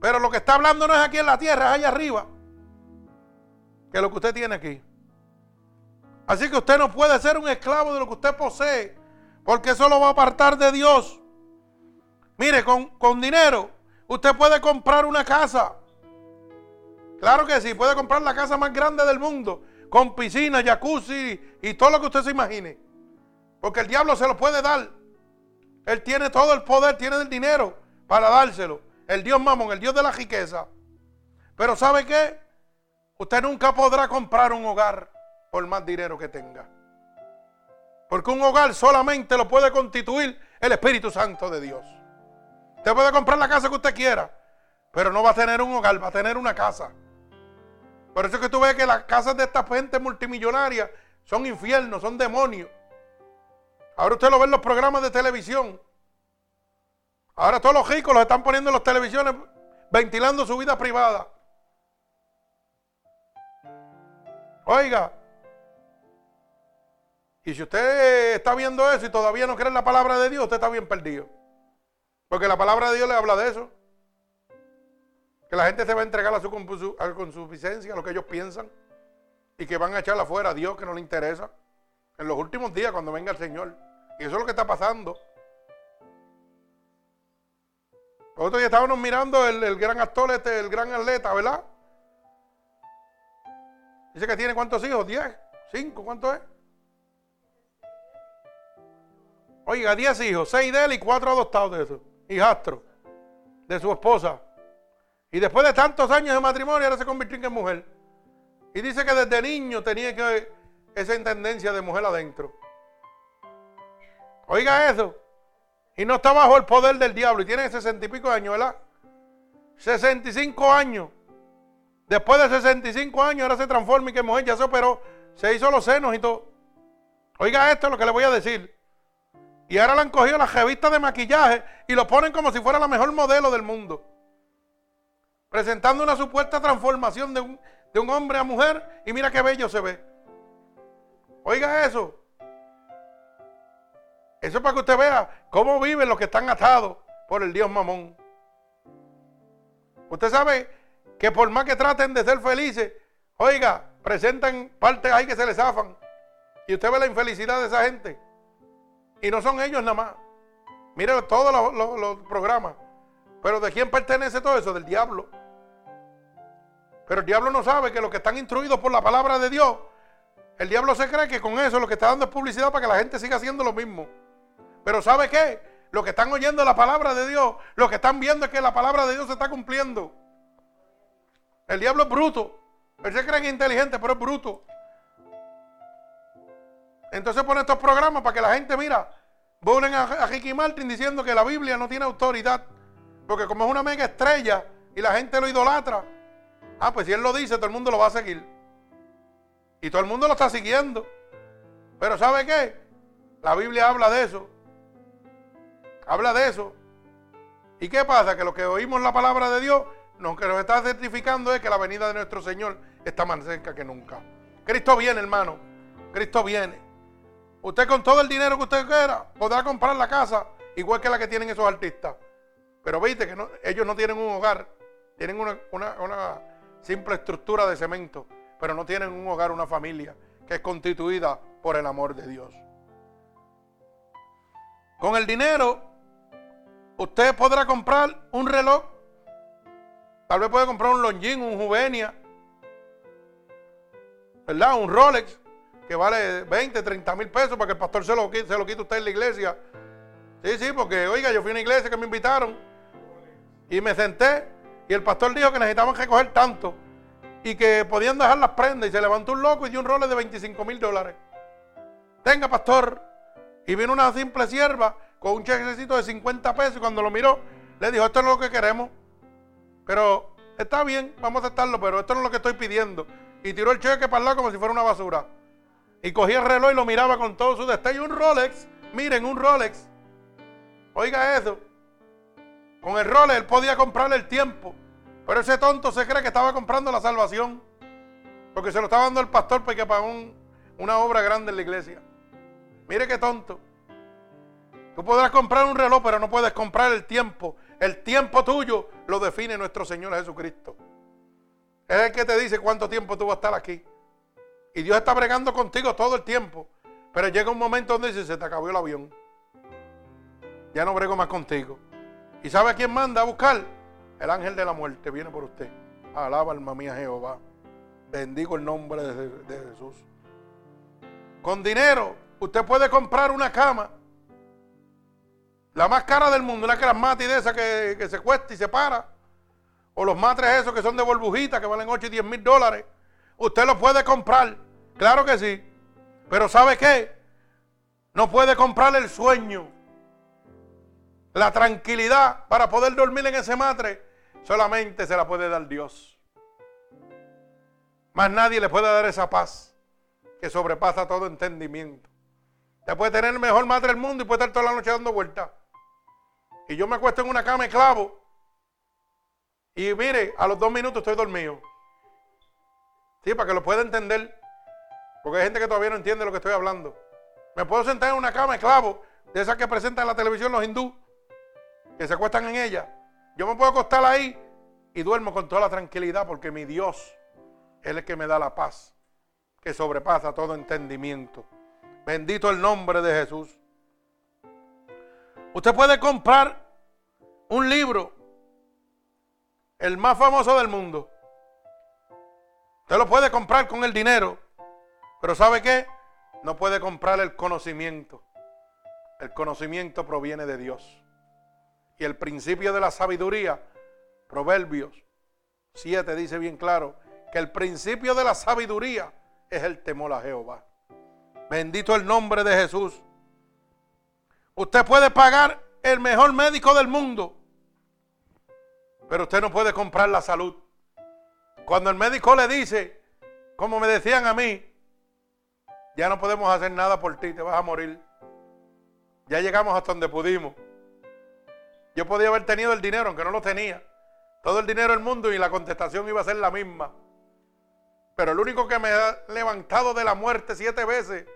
Pero lo que está hablando no es aquí en la tierra, es allá arriba, que lo que usted tiene aquí. Así que usted no puede ser un esclavo de lo que usted posee, porque eso lo va a apartar de Dios. Mire, con, con dinero usted puede comprar una casa. Claro que sí, puede comprar la casa más grande del mundo, con piscina, jacuzzi y todo lo que usted se imagine. Porque el diablo se lo puede dar. Él tiene todo el poder, tiene el dinero para dárselo. El Dios mamón, el Dios de la riqueza. Pero ¿sabe qué? Usted nunca podrá comprar un hogar por más dinero que tenga. Porque un hogar solamente lo puede constituir el Espíritu Santo de Dios. Usted puede comprar la casa que usted quiera, pero no va a tener un hogar, va a tener una casa. Por eso es que tú ves que las casas de esta gente multimillonaria son infiernos, son demonios. Ahora usted lo ve en los programas de televisión. Ahora todos los ricos los están poniendo en las televisiones ventilando su vida privada. Oiga, y si usted está viendo eso y todavía no cree en la palabra de Dios, usted está bien perdido. Porque la palabra de Dios le habla de eso. Que la gente se va a entregar a su, consuficiencia, a lo que ellos piensan. Y que van a echar afuera a Dios que no le interesa. En los últimos días, cuando venga el Señor. Y eso es lo que está pasando. Nosotros ya estábamos mirando el, el gran actor, este, el gran atleta, ¿verdad? Dice que tiene cuántos hijos, ¿10? ¿5? ¿Cuánto es? Oiga, 10 hijos, 6 de él y 4 adoptados de eso. Hijastro de su esposa. Y después de tantos años de matrimonio, ahora se convirtió en mujer. Y dice que desde niño tenía que esa intendencia de mujer adentro. Oiga eso. Y no está bajo el poder del diablo. Y tiene 60 y pico años, ¿verdad? 65 años. Después de 65 años, ahora se transforma y que mujer ya se operó. Se hizo los senos y todo. Oiga esto, lo que le voy a decir. Y ahora le han cogido las revistas de maquillaje y lo ponen como si fuera la mejor modelo del mundo. Presentando una supuesta transformación de un, de un hombre a mujer y mira qué bello se ve. Oiga eso. Eso es para que usted vea cómo viven los que están atados por el Dios mamón. Usted sabe que por más que traten de ser felices, oiga, presentan partes ahí que se les zafan. Y usted ve la infelicidad de esa gente. Y no son ellos nada más. Mire todos los, programas. Pero ¿de quién pertenece todo eso? Del diablo. Pero el diablo no sabe que los que están instruidos por la palabra de Dios, el diablo se cree que con eso lo que está dando es publicidad para que la gente siga haciendo lo mismo. Pero ¿sabe qué? Los que están oyendo la palabra de Dios, los que están viendo es que la palabra de Dios se está cumpliendo. El diablo es bruto. Él se cree que es inteligente, pero es bruto. Entonces pone estos programas para que la gente, mira, vuelven a, Ricky Martin diciendo que la Biblia no tiene autoridad. Porque como es una mega estrella y la gente lo idolatra, ah, pues si él lo dice, todo el mundo lo va a seguir. Y todo el mundo lo está siguiendo. Pero ¿sabe qué? La Biblia habla de eso. Habla de eso. ¿Y qué pasa? Que lo que oímos la palabra de Dios, lo que nos está certificando es que la venida de nuestro Señor está más cerca que nunca. Cristo viene, hermano. Cristo viene. Usted con todo el dinero que usted quiera podrá comprar la casa igual que la que tienen esos artistas. Pero viste que ellos no tienen un hogar, tienen una, simple estructura de cemento, pero no tienen un hogar, una familia que es constituida por el amor de Dios. Con el dinero, usted podrá comprar un reloj. Tal vez puede comprar un Longines, un Juvenia, ¿verdad? Un Rolex que vale 20, 30 mil pesos para que el pastor se lo, se lo quite usted en la iglesia. Sí, sí, porque oiga, yo fui a una iglesia que me invitaron y me senté y el pastor dijo que necesitaban recoger tanto y que podían dejar las prendas y se levantó un loco y dio un role de 25 mil dólares. Tenga, pastor. Y vino una simple sierva con un chequecito de 50 pesos y cuando lo miró le dijo, esto es lo que queremos. Pero está bien, vamos a aceptarlo, pero esto no es lo que estoy pidiendo. Y tiró el cheque para el lado como si fuera una basura. Y cogía el reloj y lo miraba con todo su destello. Un Rolex, miren, un Rolex. Oiga eso. Con el Rolex él podía comprar el tiempo. Pero ese tonto se cree que estaba comprando la salvación. Porque se lo estaba dando el pastor porque pagó una obra grande en la iglesia. Mire qué tonto. Tú podrás comprar un reloj, pero no puedes comprar el tiempo. El tiempo tuyo lo define nuestro Señor Jesucristo. Es el que te dice cuánto tiempo tú vas a estar aquí. Y Dios está bregando contigo todo el tiempo. Pero llega un momento donde dice, se te acabó el avión. Ya no brego más contigo. ¿Y sabe quién manda a buscar? El ángel de la muerte viene por usted. Alaba alma mía Jehová. Bendigo el nombre de, Jesús. Con dinero usted puede comprar una cama. La más cara del mundo, una crasmati de esa que, se cuesta y se para. O los matres esos que son de burbujita que valen 8 y 10 mil dólares. Usted lo puede comprar. Claro que sí. Pero ¿sabe qué? No puede comprar el sueño. La tranquilidad para poder dormir en ese matre. Solamente se la puede dar Dios. Más nadie le puede dar esa paz que sobrepasa todo entendimiento. Usted puede tener el mejor matre del mundo y puede estar toda la noche dando vueltas. Y yo me acuesto en una cama de clavo. Y mire, a los dos minutos estoy dormido. Sí, para que lo pueda entender. Porque hay gente que todavía no entiende lo que estoy hablando. Me puedo sentar en una cama de clavo, de esas que presentan en la televisión los hindú, que se acuestan en ella. Yo me puedo acostar ahí y duermo con toda la tranquilidad porque mi Dios es el que me da la paz, que sobrepasa todo entendimiento. Bendito el nombre de Jesús. Usted puede comprar un libro, el más famoso del mundo. Usted lo puede comprar con el dinero, pero ¿sabe qué? No puede comprar el conocimiento. El conocimiento proviene de Dios. Y el principio de la sabiduría, Proverbios 7 dice bien claro, que el principio de la sabiduría es el temor a Jehová. Bendito el nombre de Jesús. Usted puede pagar el mejor médico del mundo, pero usted no puede comprar la salud. Cuando el médico le dice, como me decían a mí, ya no podemos hacer nada por ti, te vas a morir. Ya llegamos hasta donde pudimos. Yo podía haber tenido el dinero, aunque no lo tenía. Todo el dinero del mundo y la contestación iba a ser la misma. Pero el único que me ha levantado de la muerte siete veces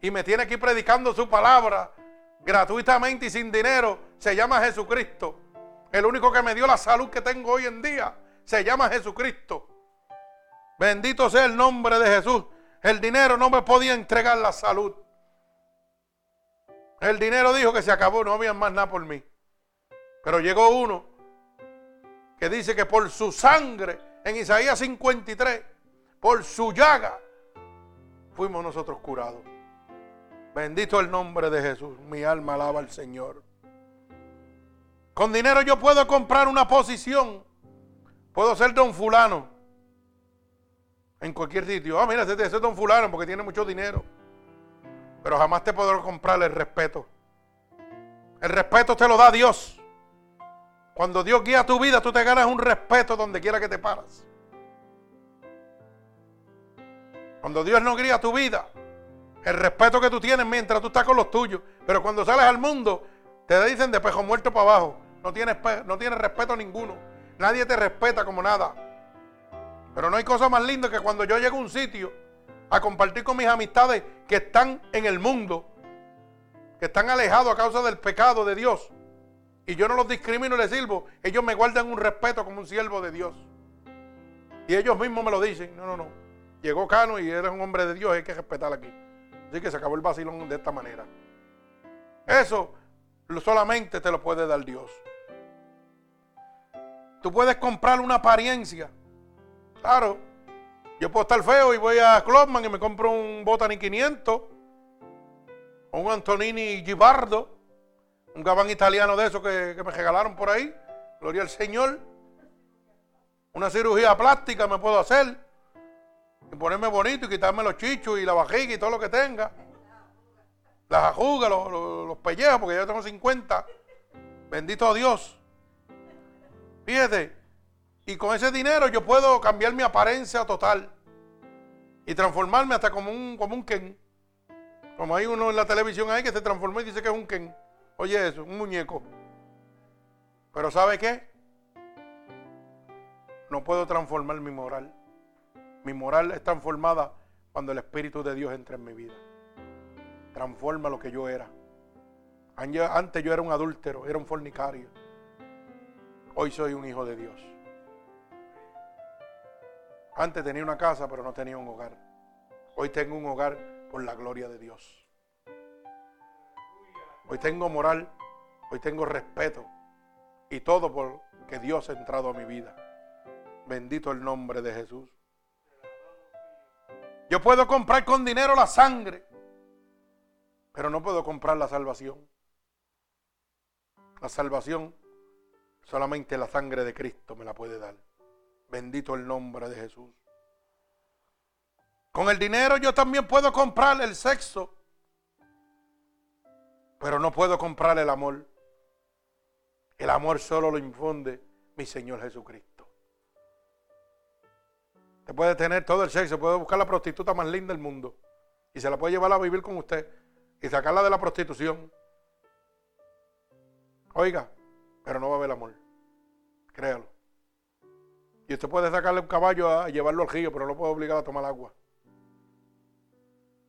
y me tiene aquí predicando su palabra gratuitamente y sin dinero se llama Jesucristo. El único que me dio la salud que tengo hoy en día se llama Jesucristo. Bendito sea el nombre de Jesús. El dinero no me podía entregar la salud. El dinero dijo que se acabó, no había más nada por mí. Pero llegó uno que dice que por su sangre en Isaías 53, por su llaga fuimos nosotros curados. Bendito el nombre de Jesús. Mi alma alaba al Señor. Con dinero yo puedo comprar una posición. Puedo ser don fulano. En cualquier sitio. Ah, mira, ese es don fulano porque tiene mucho dinero. Pero jamás te podré comprar el respeto. El respeto te lo da Dios. Cuando Dios guía tu vida, tú te ganas un respeto donde quiera que te paras. Cuando Dios no guía tu vida, el respeto que tú tienes mientras tú estás con los tuyos. Pero cuando sales al mundo, te dicen de pejo muerto para abajo. No tienes, no tienes respeto ninguno. Nadie te respeta como nada. Pero no hay cosa más linda que cuando yo llego a un sitio a compartir con mis amistades que están en el mundo, que están alejados a causa del pecado de Dios. Y yo no los discrimino y les sirvo. Ellos me guardan un respeto como un siervo de Dios. Y ellos mismos me lo dicen. No, no, no. Llegó Cano y era un hombre de Dios, hay que respetar aquí. Así que se acabó el vacilón de esta manera. Eso solamente te lo puede dar Dios. Tú puedes comprar una apariencia. Claro. Yo puedo estar feo y voy a Clubman y me compro un Botany 500 o un Antonini Gibardo, un gabán italiano de esos que, que me regalaron por ahí. Gloria al Señor. Una cirugía plástica me puedo hacer y ponerme bonito y quitarme los chichos y la vajiga y todo lo que tenga. Las ajugas, los, pellejos, porque yo tengo 50. Bendito Dios. Fíjate, y con ese dinero yo puedo cambiar mi apariencia total y transformarme hasta como un, como un Ken. Como hay uno en la televisión ahí que se transformó y dice que es un Ken. Oye eso, un muñeco. Pero ¿sabe qué? No puedo transformar mi moral. Mi moral es transformada cuando el Espíritu de Dios entra en mi vida. Transforma lo que yo era. Antes yo era un adúltero, era un fornicario. Hoy soy un hijo de Dios. Antes tenía una casa, pero no tenía un hogar. Hoy tengo un hogar por la gloria de Dios. Hoy tengo moral, hoy tengo respeto y todo porque Dios ha entrado a mi vida. Bendito el nombre de Jesús. Yo puedo comprar con dinero la sangre, pero no puedo comprar la salvación. La salvación solamente la sangre de Cristo me la puede dar. Bendito el nombre de Jesús. Con el dinero yo también puedo comprar el sexo, pero no puedo comprar el amor. El amor solo lo infunde mi Señor Jesucristo. Te puede tener todo el sexo, puede buscar la prostituta más linda del mundo y se la puede llevar a vivir con usted y sacarla de la prostitución. Oiga, pero no va a haber amor. Créalo. Y usted puede sacarle un caballo a llevarlo al río, pero no puede obligar a tomar agua.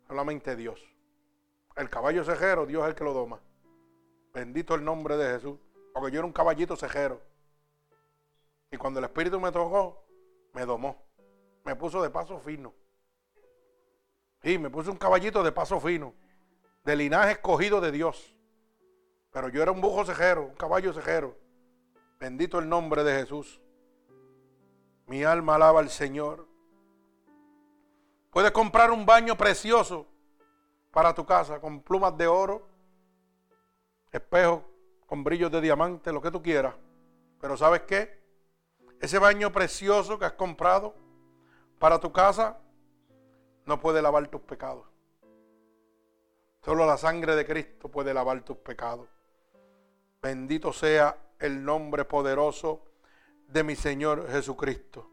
Solamente Dios. El caballo cejero, Dios es el que lo doma. Bendito el nombre de Jesús. Porque yo era un caballito cejero. Y cuando el Espíritu me tocó, me domó me puso de paso fino. Sí, me puso un caballito de paso fino, de linaje escogido de Dios. Pero yo era un bujo cejero, un caballo cejero. Bendito el nombre de Jesús. Mi alma alaba al Señor. Puedes comprar un baño precioso para tu casa con plumas de oro, espejos con brillos de diamante, lo que tú quieras. Pero ¿sabes qué? Ese baño precioso que has comprado para tu casa no puede lavar tus pecados. Solo la sangre de Cristo puede lavar tus pecados. Bendito sea el nombre poderoso de mi Señor Jesucristo.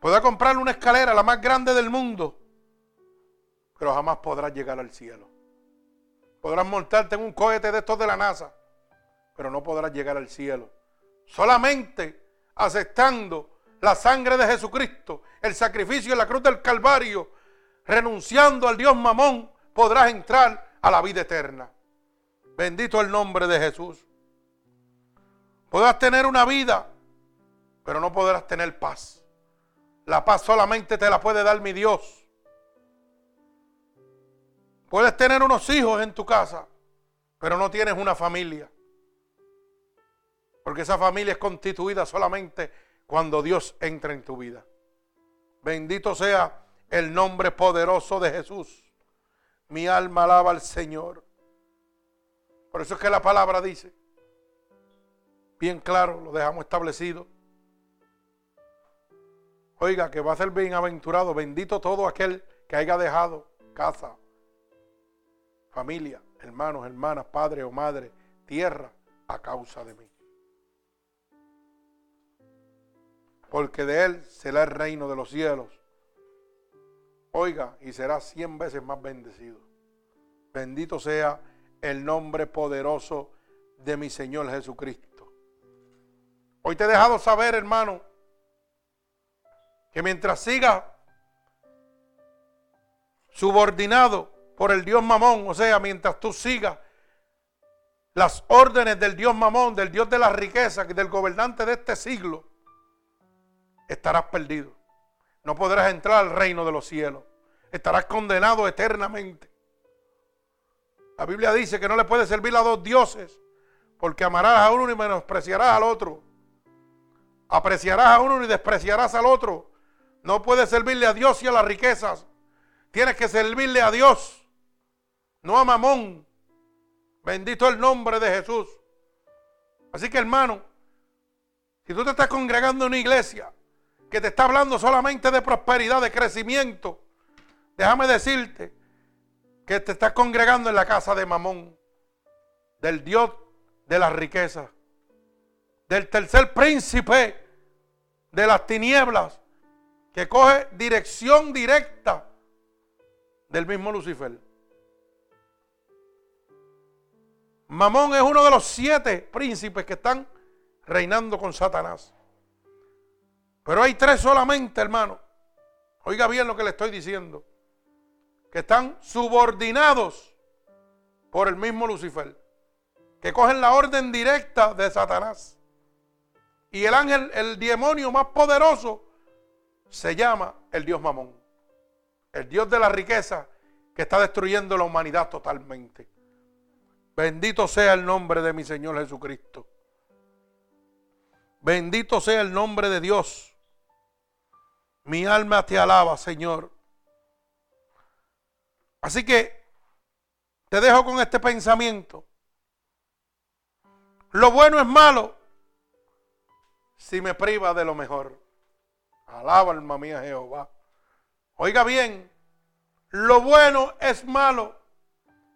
Puedes comprar una escalera, la más grande del mundo, pero jamás podrás llegar al cielo. Podrás montarte en un cohete de estos de la NASA, pero no podrás llegar al cielo. Solamente aceptando la sangre de Jesucristo, el sacrificio en la cruz del Calvario, renunciando al Dios Mamón, podrás entrar a la vida eterna. Bendito el nombre de Jesús. Podrás tener una vida, pero no podrás tener paz. La paz solamente te la puede dar mi Dios. Puedes tener unos hijos en tu casa, pero no tienes una familia. Porque esa familia es constituida solamente cuando Dios entra en tu vida. Bendito sea el nombre poderoso de Jesús. Mi alma alaba al Señor. Por eso es que la palabra dice, bien claro, lo dejamos establecido. Oiga, que va a ser bienaventurado, bendito todo aquel que haya dejado casa, familia, hermanos, hermanas, padre o madre, tierra, a causa de mí. Porque de él será el reino de los cielos. Oiga, y será cien veces más bendecido. Bendito sea el nombre poderoso de mi Señor Jesucristo. Hoy te he dejado saber, hermano, que mientras siga subordinado por el Dios Mamón, o sea, mientras tú sigas las órdenes del Dios Mamón, del Dios de la riqueza, del gobernante de este siglo, estarás perdido. No podrás entrar al reino de los cielos. Estarás condenado eternamente. La Biblia dice que no le puedes servir a dos dioses, porque amarás a uno y menospreciarás al otro. Apreciarás a uno y despreciarás al otro. No puedes servirle a Dios y a las riquezas. Tienes que servirle a Dios, no a Mamón. Bendito el nombre de Jesús. Así que hermano, si tú te estás congregando en una iglesia que te está hablando solamente de prosperidad, de crecimiento, déjame decirte que te estás congregando en la casa de Mamón, del Dios de las riquezas, del tercer príncipe de las tinieblas, que coge dirección directa del mismo Lucifer. Mamón es uno de los siete príncipes que están reinando con Satanás. Pero hay tres solamente, hermano. Oiga bien lo que le estoy diciendo que están subordinados por el mismo Lucifer, que cogen la orden directa de Satanás. Y el ángel, el demonio más poderoso, se llama el Dios Mamón, el Dios de la riqueza que está destruyendo la humanidad totalmente. Bendito sea el nombre de mi Señor Jesucristo. Bendito sea el nombre de Dios. Mi alma te alaba, Señor. Así que te dejo con este pensamiento. Lo bueno es malo si me priva de lo mejor. Alaba alma mía Jehová. Oiga bien, lo bueno es malo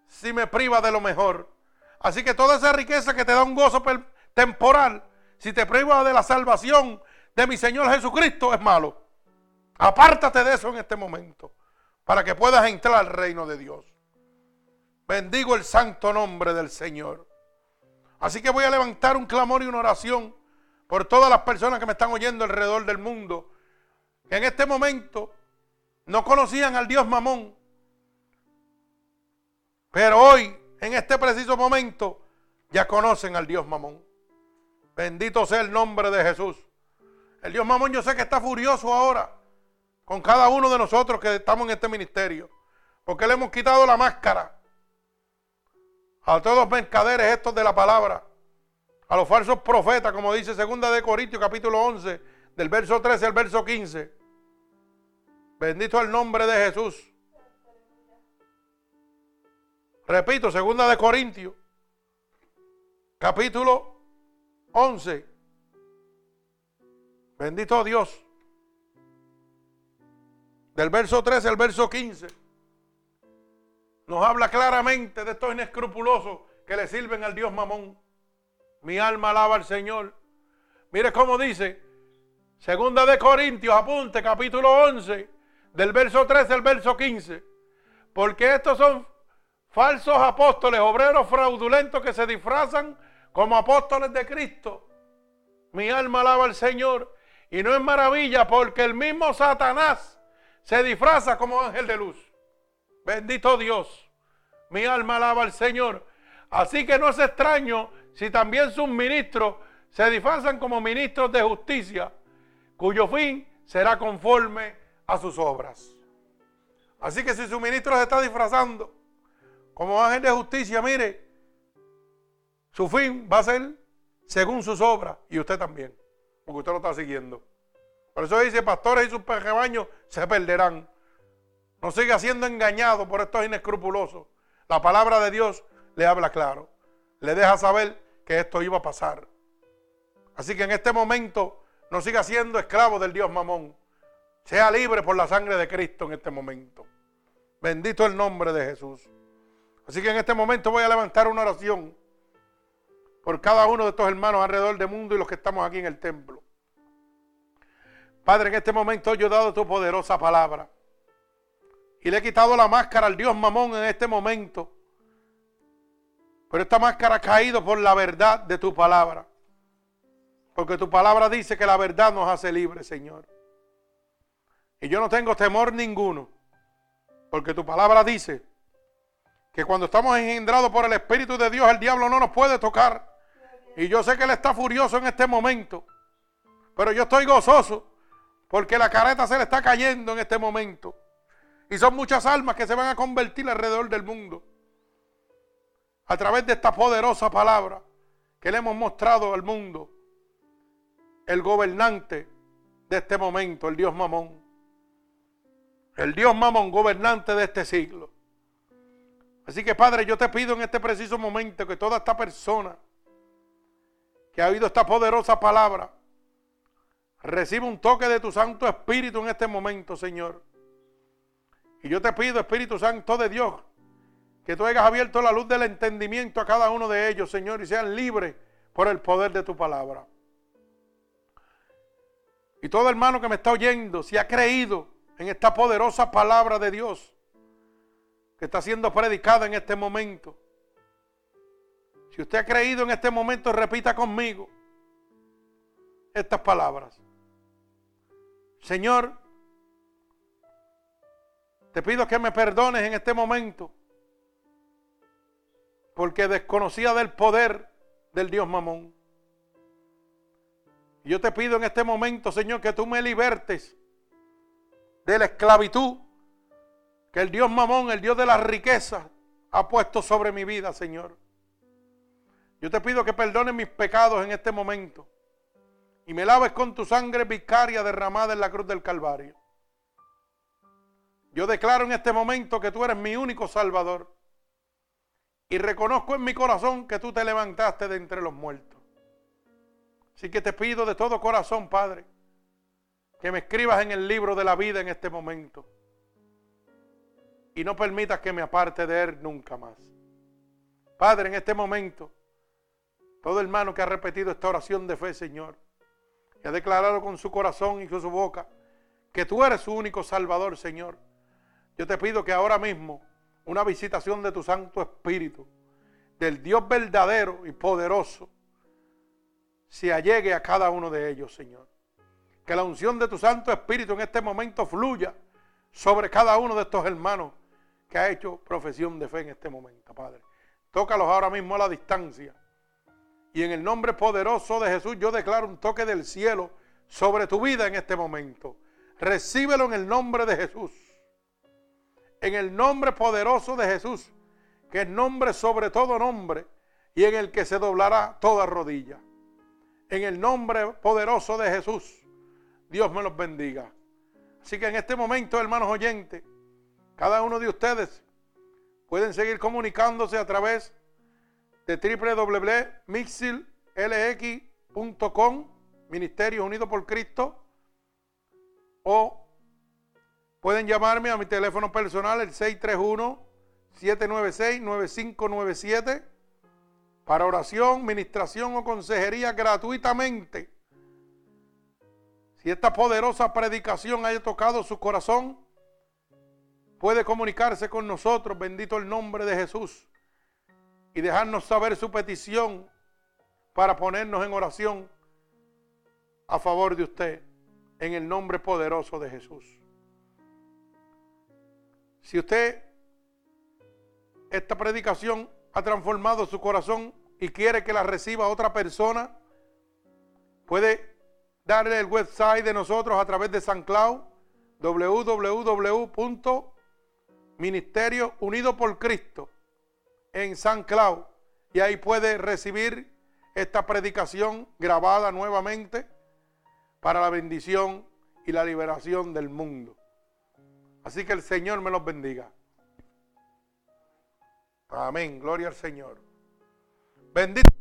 si me priva de lo mejor. Así que toda esa riqueza que te da un gozo temporal, si te priva de la salvación de mi Señor Jesucristo, es malo. Apártate de eso en este momento para que puedas entrar al reino de Dios. Bendigo el santo nombre del Señor. Así que voy a levantar un clamor y una oración por todas las personas que me están oyendo alrededor del mundo, que en este momento no conocían al Dios Mamón, pero hoy, en este preciso momento, ya conocen al Dios Mamón. Bendito sea el nombre de Jesús. El Dios Mamón yo sé que está furioso ahora con cada uno de nosotros que estamos en este ministerio. Porque le hemos quitado la máscara a todos los mercaderes estos de la palabra, a los falsos profetas, como dice segunda de Corintios capítulo 11, del verso 13 al verso 15. Bendito el nombre de Jesús. Repito, segunda de Corintios, capítulo 11. Bendito Dios del verso 13 al verso 15, nos habla claramente de estos inescrupulosos que le sirven al Dios Mamón. Mi alma alaba al Señor. Mire cómo dice, segunda de Corintios, apunte, capítulo 11, del verso 13 al verso 15. Porque estos son falsos apóstoles, obreros fraudulentos que se disfrazan como apóstoles de Cristo. Mi alma alaba al Señor. Y no es maravilla porque el mismo Satanás se disfraza como ángel de luz. Bendito Dios. Mi alma alaba al Señor. Así que no es extraño si también sus ministros se disfrazan como ministros de justicia, cuyo fin será conforme a sus obras. Así que si su ministro se está disfrazando como ángel de justicia, mire, su fin va a ser según sus obras y usted también. porque usted lo está siguiendo. Por eso dice, pastores y sus rebaños se perderán. No siga siendo engañado por estos inescrupulosos. La palabra de Dios le habla claro. Le deja saber que esto iba a pasar. Así que en este momento no siga siendo esclavo del Dios mamón. Sea libre por la sangre de Cristo en este momento. Bendito el nombre de Jesús. Así que en este momento voy a levantar una oración por cada uno de estos hermanos alrededor del mundo y los que estamos aquí en el templo. Padre, en este momento yo he dado tu poderosa palabra. Y le he quitado la máscara al Dios mamón en este momento. Pero esta máscara ha caído por la verdad de tu palabra. Porque tu palabra dice que la verdad nos hace libres, Señor. Y yo no tengo temor ninguno. Porque tu palabra dice que cuando estamos engendrados por el Espíritu de Dios, el diablo no nos puede tocar. Y yo sé que él está furioso en este momento. Pero yo estoy gozoso porque la careta se le está cayendo en este momento. Y son muchas almas que se van a convertir alrededor del mundo. A través de esta poderosa palabra que le hemos mostrado al mundo. El gobernante de este momento, el Dios Mamón. El Dios Mamón, gobernante de este siglo. Así que Padre, yo te pido en este preciso momento que toda esta persona que ha oído esta poderosa palabra, reciba un toque de tu Santo Espíritu en este momento, Señor. Y yo te pido, Espíritu Santo de Dios, que tú hayas abierto la luz del entendimiento a cada uno de ellos, Señor, y sean libres por el poder de tu palabra. Y todo hermano que me está oyendo, si ha creído en esta poderosa palabra de Dios que está siendo predicada en este momento, si usted ha creído en este momento, repita conmigo estas palabras. Señor, te pido que me perdones en este momento porque desconocía del poder del Dios Mamón. Yo te pido en este momento, Señor, que tú me libertes de la esclavitud que el Dios Mamón, el Dios de la riqueza, ha puesto sobre mi vida, Señor. Yo te pido que perdones mis pecados en este momento y me laves con tu sangre vicaria derramada en la cruz del Calvario. Yo declaro en este momento que tú eres mi único Salvador y reconozco en mi corazón que tú te levantaste de entre los muertos. Así que te pido de todo corazón, Padre, que me escribas en el libro de la vida en este momento y no permitas que me aparte de él nunca más. Padre, en este momento todo hermano que ha repetido esta oración de fe, Señor, y ha declarado con su corazón y con su boca que tú eres su único Salvador, Señor. Yo te pido que ahora mismo una visitación de tu Santo Espíritu, del Dios verdadero y poderoso, se allegue a cada uno de ellos, Señor. Que la unción de tu Santo Espíritu en este momento fluya sobre cada uno de estos hermanos que ha hecho profesión de fe en este momento, Padre. Tócalos ahora mismo a la distancia y en el nombre poderoso de Jesús yo declaro un toque del cielo sobre tu vida en este momento. Recíbelo en el nombre de Jesús. En el nombre poderoso de Jesús, que es nombre sobre todo nombre y en el que se doblará toda rodilla. En el nombre poderoso de Jesús, Dios me los bendiga. Así que en este momento, hermanos oyentes, cada uno de ustedes pueden seguir comunicándose a través de www.mixillx.com, Ministerio Unido por Cristo, o pueden llamarme a mi teléfono personal, el 631-796-9597, para oración, ministración o consejería gratuitamente. Si esta poderosa predicación haya tocado su corazón, puede comunicarse con nosotros, bendito el nombre de Jesús y dejarnos saber su petición para ponernos en oración a favor de usted en el nombre poderoso de Jesús. Si usted esta predicación ha transformado su corazón y quiere que la reciba otra persona, puede darle el website de nosotros a través de San Cloud, www.ministerio unido por Cristo en San Cloud y ahí puede recibir esta predicación grabada nuevamente para la bendición y la liberación del mundo. Así que el Señor me los bendiga. Amén, gloria al Señor. Bendito.